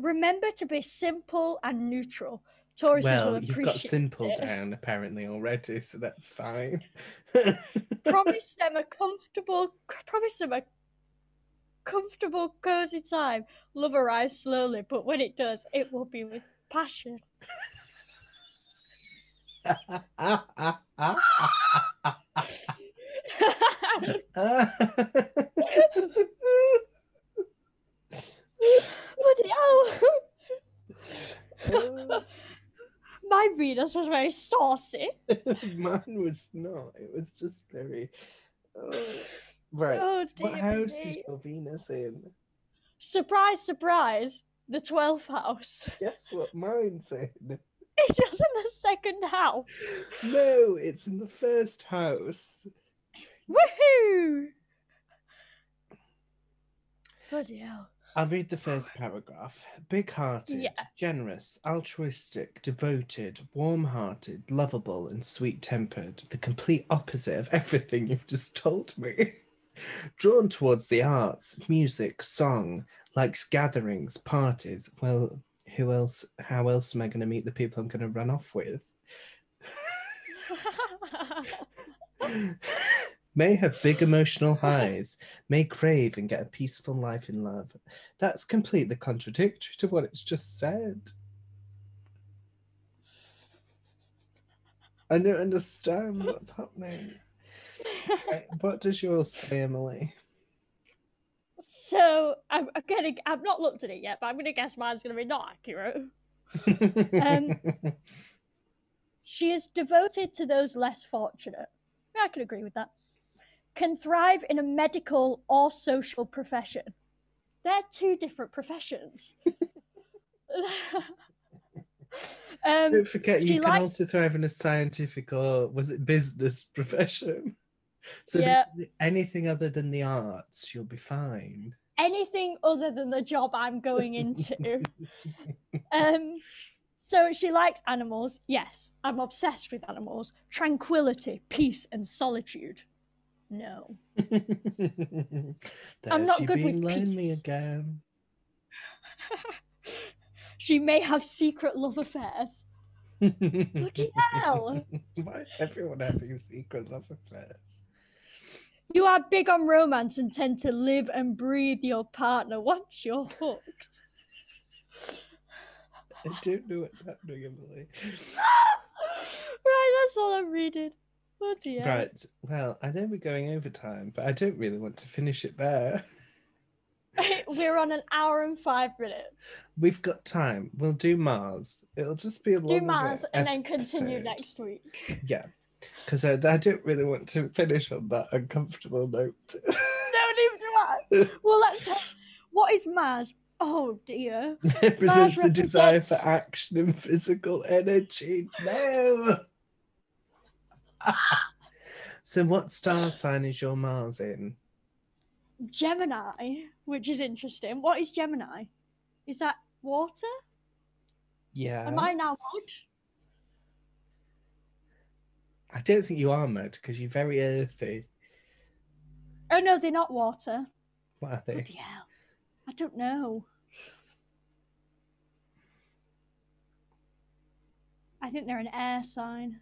Remember to be simple and neutral. Tauruses will well, you've got simple it. down apparently already, so that's fine. promise them a comfortable promise them a comfortable cozy time love arrives slowly but when it does it will be with passion Bloody hell. my venus was very saucy Mine was not. It was just very. Oh. Right. oh dear what house is your Venus in? surprise surprise the 12th house Guess what mine's in? it's just in the second house No, it's in the first house. woohoo bloody hell I'll read the first paragraph. Big hearted, Yeah. generous, altruistic, devoted, warm hearted, lovable, and sweet tempered. The complete opposite of everything you've just told me. Drawn towards the arts, music, song, likes gatherings, parties. Well, who else? How else am I going to meet the people I'm going to run off with? may have big emotional highs, may crave and get a peaceful life in love. That's completely contradictory to what it's just said. I don't understand what's happening. Right, What does yours say, Emily? So I'm, I'm gonna. I've not looked at it yet, but I'm gonna guess mine's gonna be not accurate. Um, She is devoted to those less fortunate. I can agree with that. Can thrive in a medical or social profession. They're two different professions. um, Don't forget, you can likes- also thrive in a scientific or was it business profession? So Yeah. anything other than the arts, you'll be fine. anything other than the job I'm going into. um, so she likes animals. Yes, I'm obsessed with animals. Tranquility, peace, and solitude. No. I'm not good with lonely peace. again. She may have secret love affairs. Bloody hell! Why is everyone having secret love affairs? You are big on romance and tend to live and breathe your partner once you're hooked. I don't know what's happening, Emily. right, that's all I'm reading. Bloody hell. Right, well, I know we're going over time, but I don't really want to finish it there. We're on an hour and five minutes. We've got time. We'll do Mars. It'll just be a Do Mars and then continue episode. next week. Yeah, because I, I don't really want to finish on that uncomfortable note. Don't even do that. Well, let's. What is Mars? Oh dear. it represents the desire for action and physical energy. No. so, what star sign is your Mars in? Gemini, which is interesting. What is Gemini? Is that water? Yeah. Am I now mud? I don't think you are mud because you're very earthy. Oh no, they're not water. What are they? Bloody hell. I don't know. I think they're an air sign.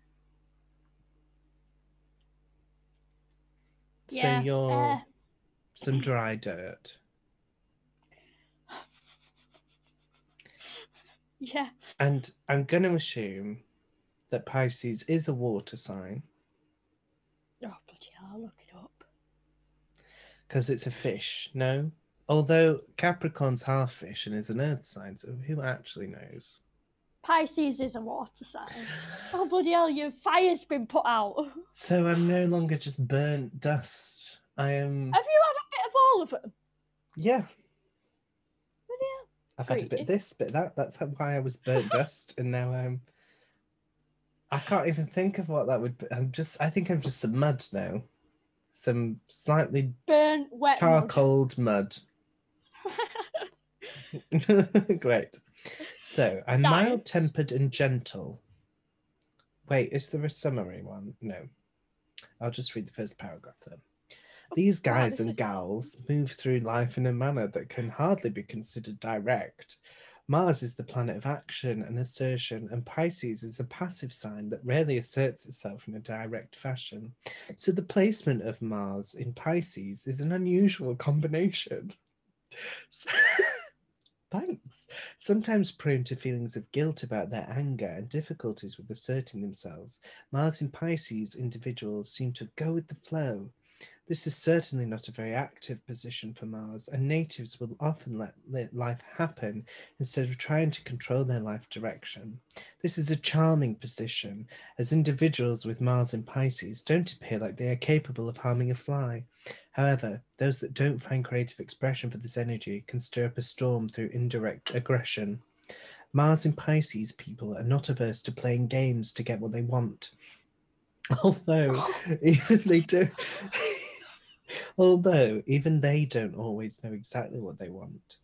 So you're air. some dry dirt. Yeah. And I'm going to assume that Pisces is a water sign. Oh bloody hell! I'll Look it up. Because it's a fish, no? Although Capricorn's half fish and is an earth sign, so who actually knows? Pisces is a water sign. Oh bloody hell! Your fire's been put out. So I'm no longer just burnt dust. I am. Have you had a bit of all of them? Yeah, Bloody hell. I've had a bit of this, bit of that. That's how, why I was burnt dust, and now I'm. I can't even think of what that would be. I'm just. I think I'm just some mud now. Some slightly burnt wet mud. charcoaled mud. Great. So I'm mild tempered and gentle. Wait, is there a summary one? No. I'll just read the first paragraph then. Oh, These guys this and is- gals move through life in a manner that can hardly be considered direct. Mars is the planet of action and assertion, and Pisces is a passive sign that rarely asserts itself in a direct fashion. So the placement of Mars in Pisces is an unusual combination. Thanks. Sometimes prone to feelings of guilt about their anger and difficulties with asserting themselves, Mars in Pisces individuals seem to go with the flow. This is certainly not a very active position for Mars, and natives will often let, let life happen instead of trying to control their life direction. This is a charming position, as individuals with Mars in Pisces don't appear like they are capable of harming a fly. However, those that don't find creative expression for this energy can stir up a storm through indirect aggression. Mars in Pisces people are not averse to playing games to get what they want. Although even they do although even they don't always know exactly what they want.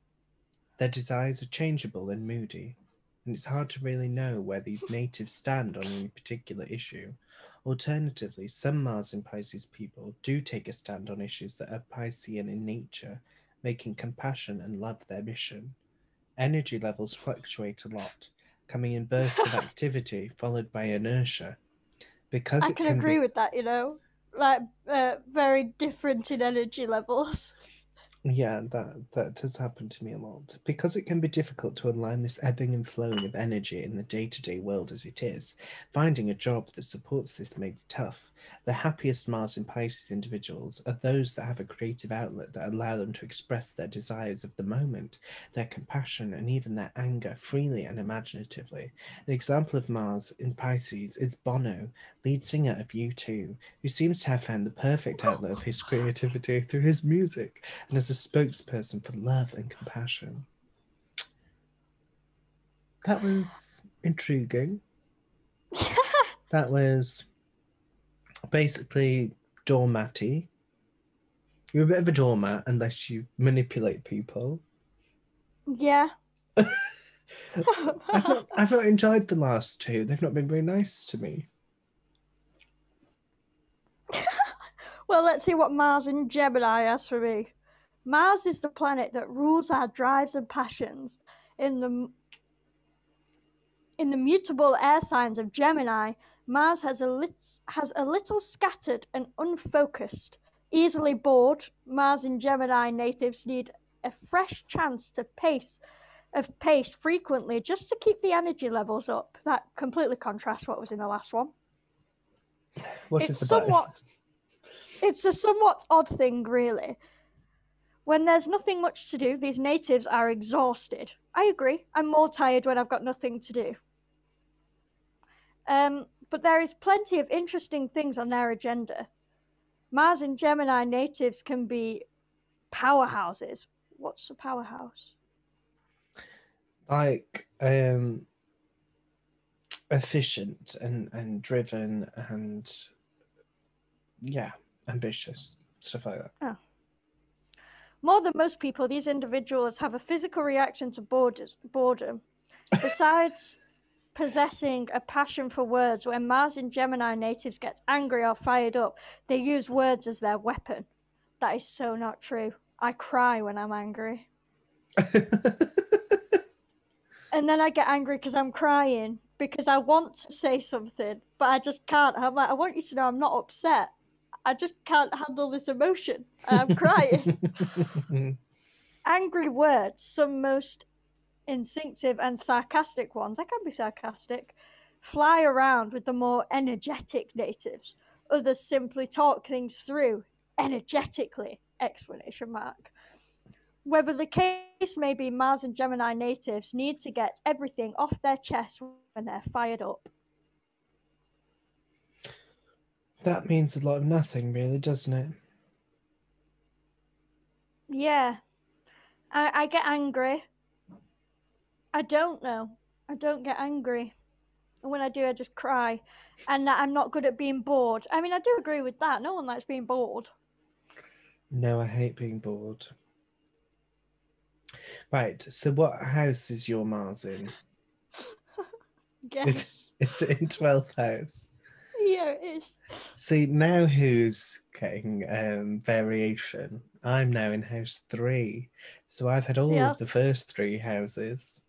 Their desires are changeable and moody, and it's hard to really know where these natives stand on any particular issue. Alternatively, some Mars and Pisces people do take a stand on issues that are Piscean in nature, making compassion and love their mission. Energy levels fluctuate a lot, coming in bursts of activity followed by inertia. Because I can can agree be, with that. You know, like uh, very different in energy levels. Yeah, that that does happen to me a lot. Because it can be difficult to align this ebbing and flowing of energy in the day-to-day world as it is, finding a job that supports this may be tough. The happiest Mars and Pisces individuals are those that have a creative outlet that allow them to express their desires of the moment, their compassion, and even their anger freely and imaginatively. An example of Mars in Pisces is Bono, lead singer of U2, who seems to have found the perfect outlet of his creativity through his music and as a spokesperson for love and compassion. That was intriguing. That was basically doormatty. You're a bit of a doormat unless you manipulate people. yeah. I've not, I've not enjoyed the last two. They've not been very nice to me. well, let's see what Mars in Gemini has for me. Mars is the planet that rules our drives and passions. In the in the mutable air signs of Gemini, Mars has a lit- has a little scattered and unfocused. Easily bored, Mars and Gemini natives need a fresh chance to pace of pace frequently just to keep the energy levels up. That completely contrasts what was in the last one. What it's somewhat it's a somewhat odd thing really when there's nothing much to do these natives are exhausted i agree i'm more tired when i've got nothing to do um, but there is plenty of interesting things on their agenda. Mars and gemini natives can be powerhouses. What's a powerhouse? Like um efficient and and driven and yeah ambitious stuff like that. More than most people, these individuals have a physical reaction to borders, boredom. Besides possessing a passion for words, when Mars and Gemini natives get angry or fired up, they use words as their weapon. That is so not true. I cry when I'm angry. And then I get angry because I'm crying because I want to say something, but I just can't. I'm like, I want you to know I'm not upset. I just can't handle this emotion. I'm crying. angry words, some most instinctive and sarcastic ones, I can be sarcastic, fly around with the more energetic natives. Others simply talk things through energetically. Explanation mark. Whether the case may be, Mars and Gemini natives need to get everything off their chest when they're fired up. That means a lot of nothing, really, doesn't it? Yeah. I, I get angry. I don't know. I don't get angry. And when I do, I just cry. And I'm not good at being bored. I mean, I do agree with that. No one likes being bored. No, I hate being bored. Right, so what house is your Mars in? Yes. Is, is it in 12th house? yeah, it is. See, now who's getting um, variation? I'm now in house three. So I've had all of the first three houses.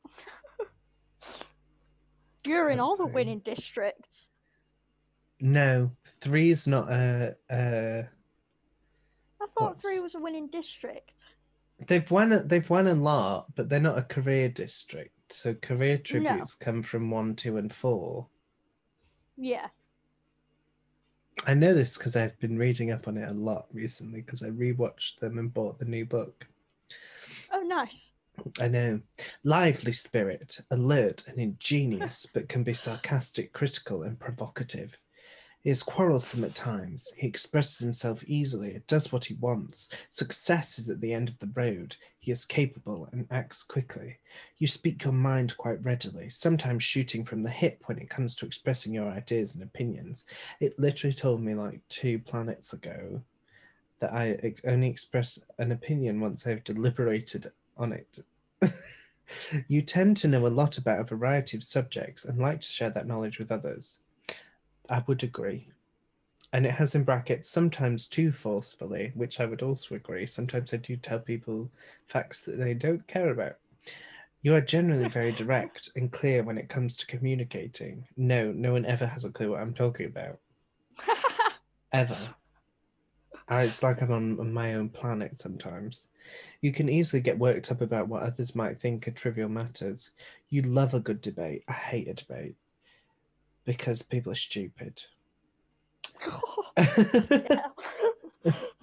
You're in all the winning districts. No, three's not a. a I thought What's- three was a winning district. they've won. They've won a lot, but they're not a career district. So career tributes come from one, two, and four. Yeah. I know this because I've been reading up on it a lot recently because I rewatched them and bought the new book. Oh, nice. I know. Lively spirit, alert and ingenious, but can be sarcastic, critical, and provocative. He is quarrelsome at times. He expresses himself easily, does what he wants. Success is at the end of the road. He is capable and acts quickly. You speak your mind quite readily, sometimes shooting from the hip when it comes to expressing your ideas and opinions. It literally told me like two planets ago that I only express an opinion once I've deliberated on it. you tend to know a lot about a variety of subjects and like to share that knowledge with others. I would agree. And it has in brackets sometimes too forcefully, which I would also agree. Sometimes I do tell people facts that they don't care about. You are generally very direct and clear when it comes to communicating. No, no one ever has a clue what I'm talking about. Ever. It's like I'm on on my own planet sometimes. You can easily get worked up about what others might think are trivial matters. You love a good debate. I hate a debate because people are stupid.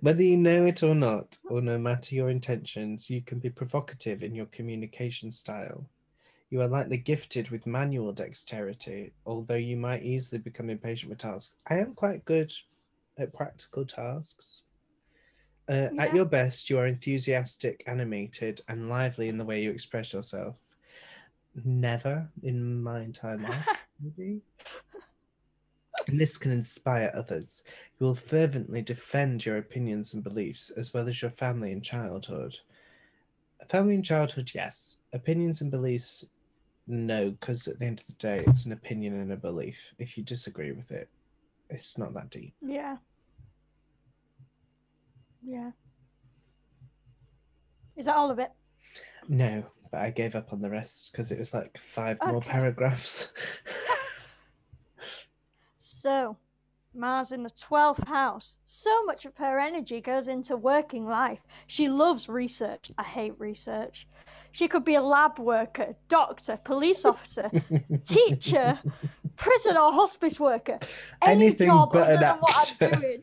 Whether you know it or not, or no matter your intentions, you can be provocative in your communication style. You are likely gifted with manual dexterity, although you might easily become impatient with tasks. I am quite good at practical tasks. Uh, Yeah. At your best, you are enthusiastic, animated, and lively in the way you express yourself. Never in my entire life, maybe. And this can inspire others. You will fervently defend your opinions and beliefs, as well as your family and childhood. Family and childhood, yes. Opinions and beliefs, no, because at the end of the day, it's an opinion and a belief. If you disagree with it, it's not that deep. yeah. Yeah. Is that all of it? No, but I gave up on the rest because it was like five more paragraphs. So, Mars in the 12th house. So much of her energy goes into working life. She loves research. I hate research. She could be a lab worker, doctor, police officer, teacher, prison or hospice worker. Any Anything job but other an than what I'm doing.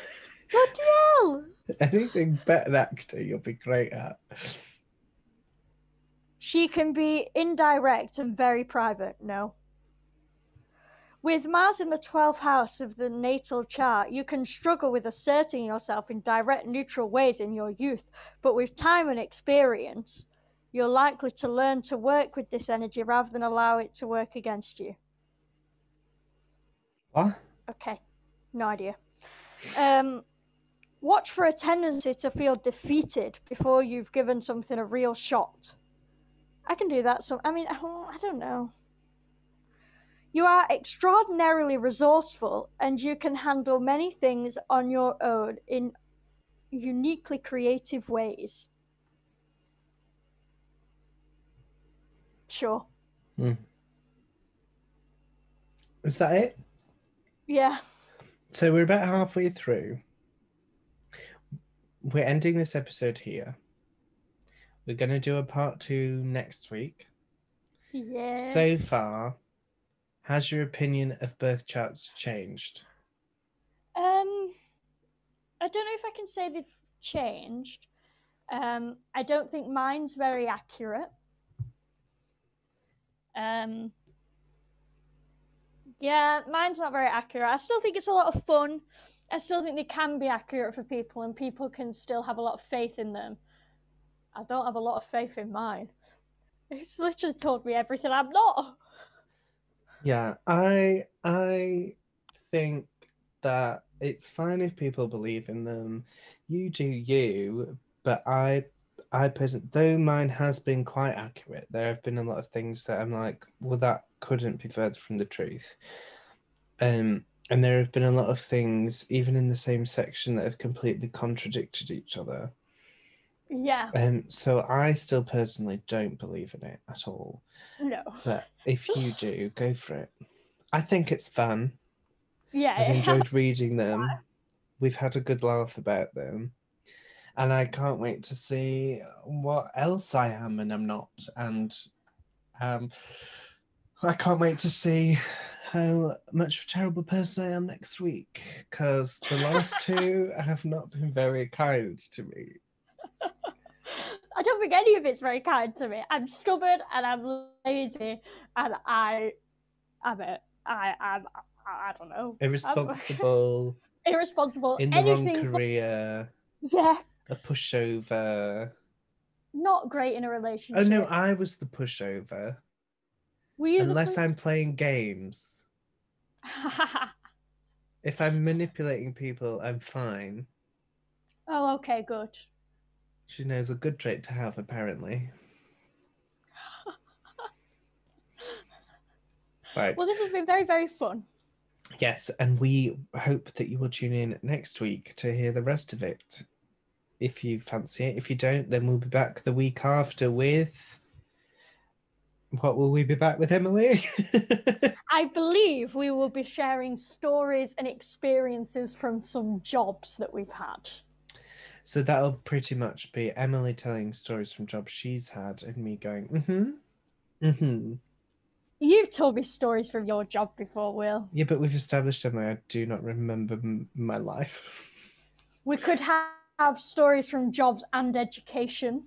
Bloody hell! Anything but an actor, you'll be great at. She can be indirect and very private. No. With Mars in the 12th house of the natal chart, you can struggle with asserting yourself in direct, neutral ways in your youth, but with time and experience, you're likely to learn to work with this energy rather than allow it to work against you. What? Okay, no idea. Um, watch for a tendency to feel defeated before you've given something a real shot. I can do that. So I mean, oh, I don't know. You are extraordinarily resourceful, and you can handle many things on your own in uniquely creative ways. Sure. Hmm. Is that it? Yeah. So we're about halfway through. We're ending this episode here. We're going to do a part two next week. Yes. So far, has your opinion of birth charts changed? Um, I don't know if I can say they've changed. Um, I don't think mine's very accurate. Um, yeah, mine's not very accurate. I still think it's a lot of fun. I still think they can be accurate for people, and people can still have a lot of faith in them. I don't have a lot of faith in mine. It's literally told me everything I'm not. Yeah, I I think that it's fine if people believe in them. You do you, but I I personally, though mine has been quite accurate, there have been a lot of things that I'm like, well, that couldn't be further from the truth. Um, and there have been a lot of things, even in the same section, that have completely contradicted each other. Yeah. Um, so I still personally don't believe in it at all. No. But if you do, go for it. I think it's fun. Yeah. I've enjoyed reading them. We've had a good laugh about them. And I can't wait to see what else I am and I'm not. And um, I can't wait to see how much of a terrible person I am next week because the last two have not been very kind to me. I don't think any of it's very kind to me. I'm stubborn and I'm lazy and I, I'm a, I, I'm, I, I don't know. Irresponsible, irresponsible. in the anything wrong but- career, yeah, a pushover. not great in a relationship. Oh no, I was the pushover. You the Unless I'm playing games. If I'm manipulating people, I'm fine. oh, okay, good. She knows a good trait to have, apparently. Right. Well, this has been very, very fun. Yes, and we hope that you will tune in next week to hear the rest of it. If you fancy it. If you don't, then we'll be back the week after with. What will we be back with, Emily? I believe we will be sharing stories and experiences from some jobs that we've had. So that'll pretty much be Emily telling stories from jobs she's had and me going, mm hmm. Mm hmm. You've told me stories from your job before, Will. Yeah, but we've established, Emily, I do not remember m- my life. We could ha- have stories from jobs and education.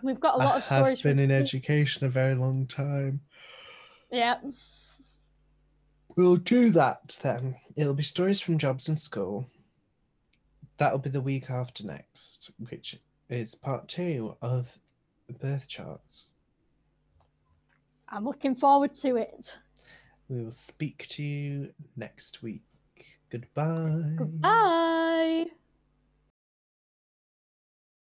We've got a lot I of stories I've been from in education a very long time. Yeah. We'll do that then. It'll be stories from jobs and school. That'll be the week after next, which is part two of birth charts. I'm looking forward to it. We will speak to you next week. Goodbye. Goodbye.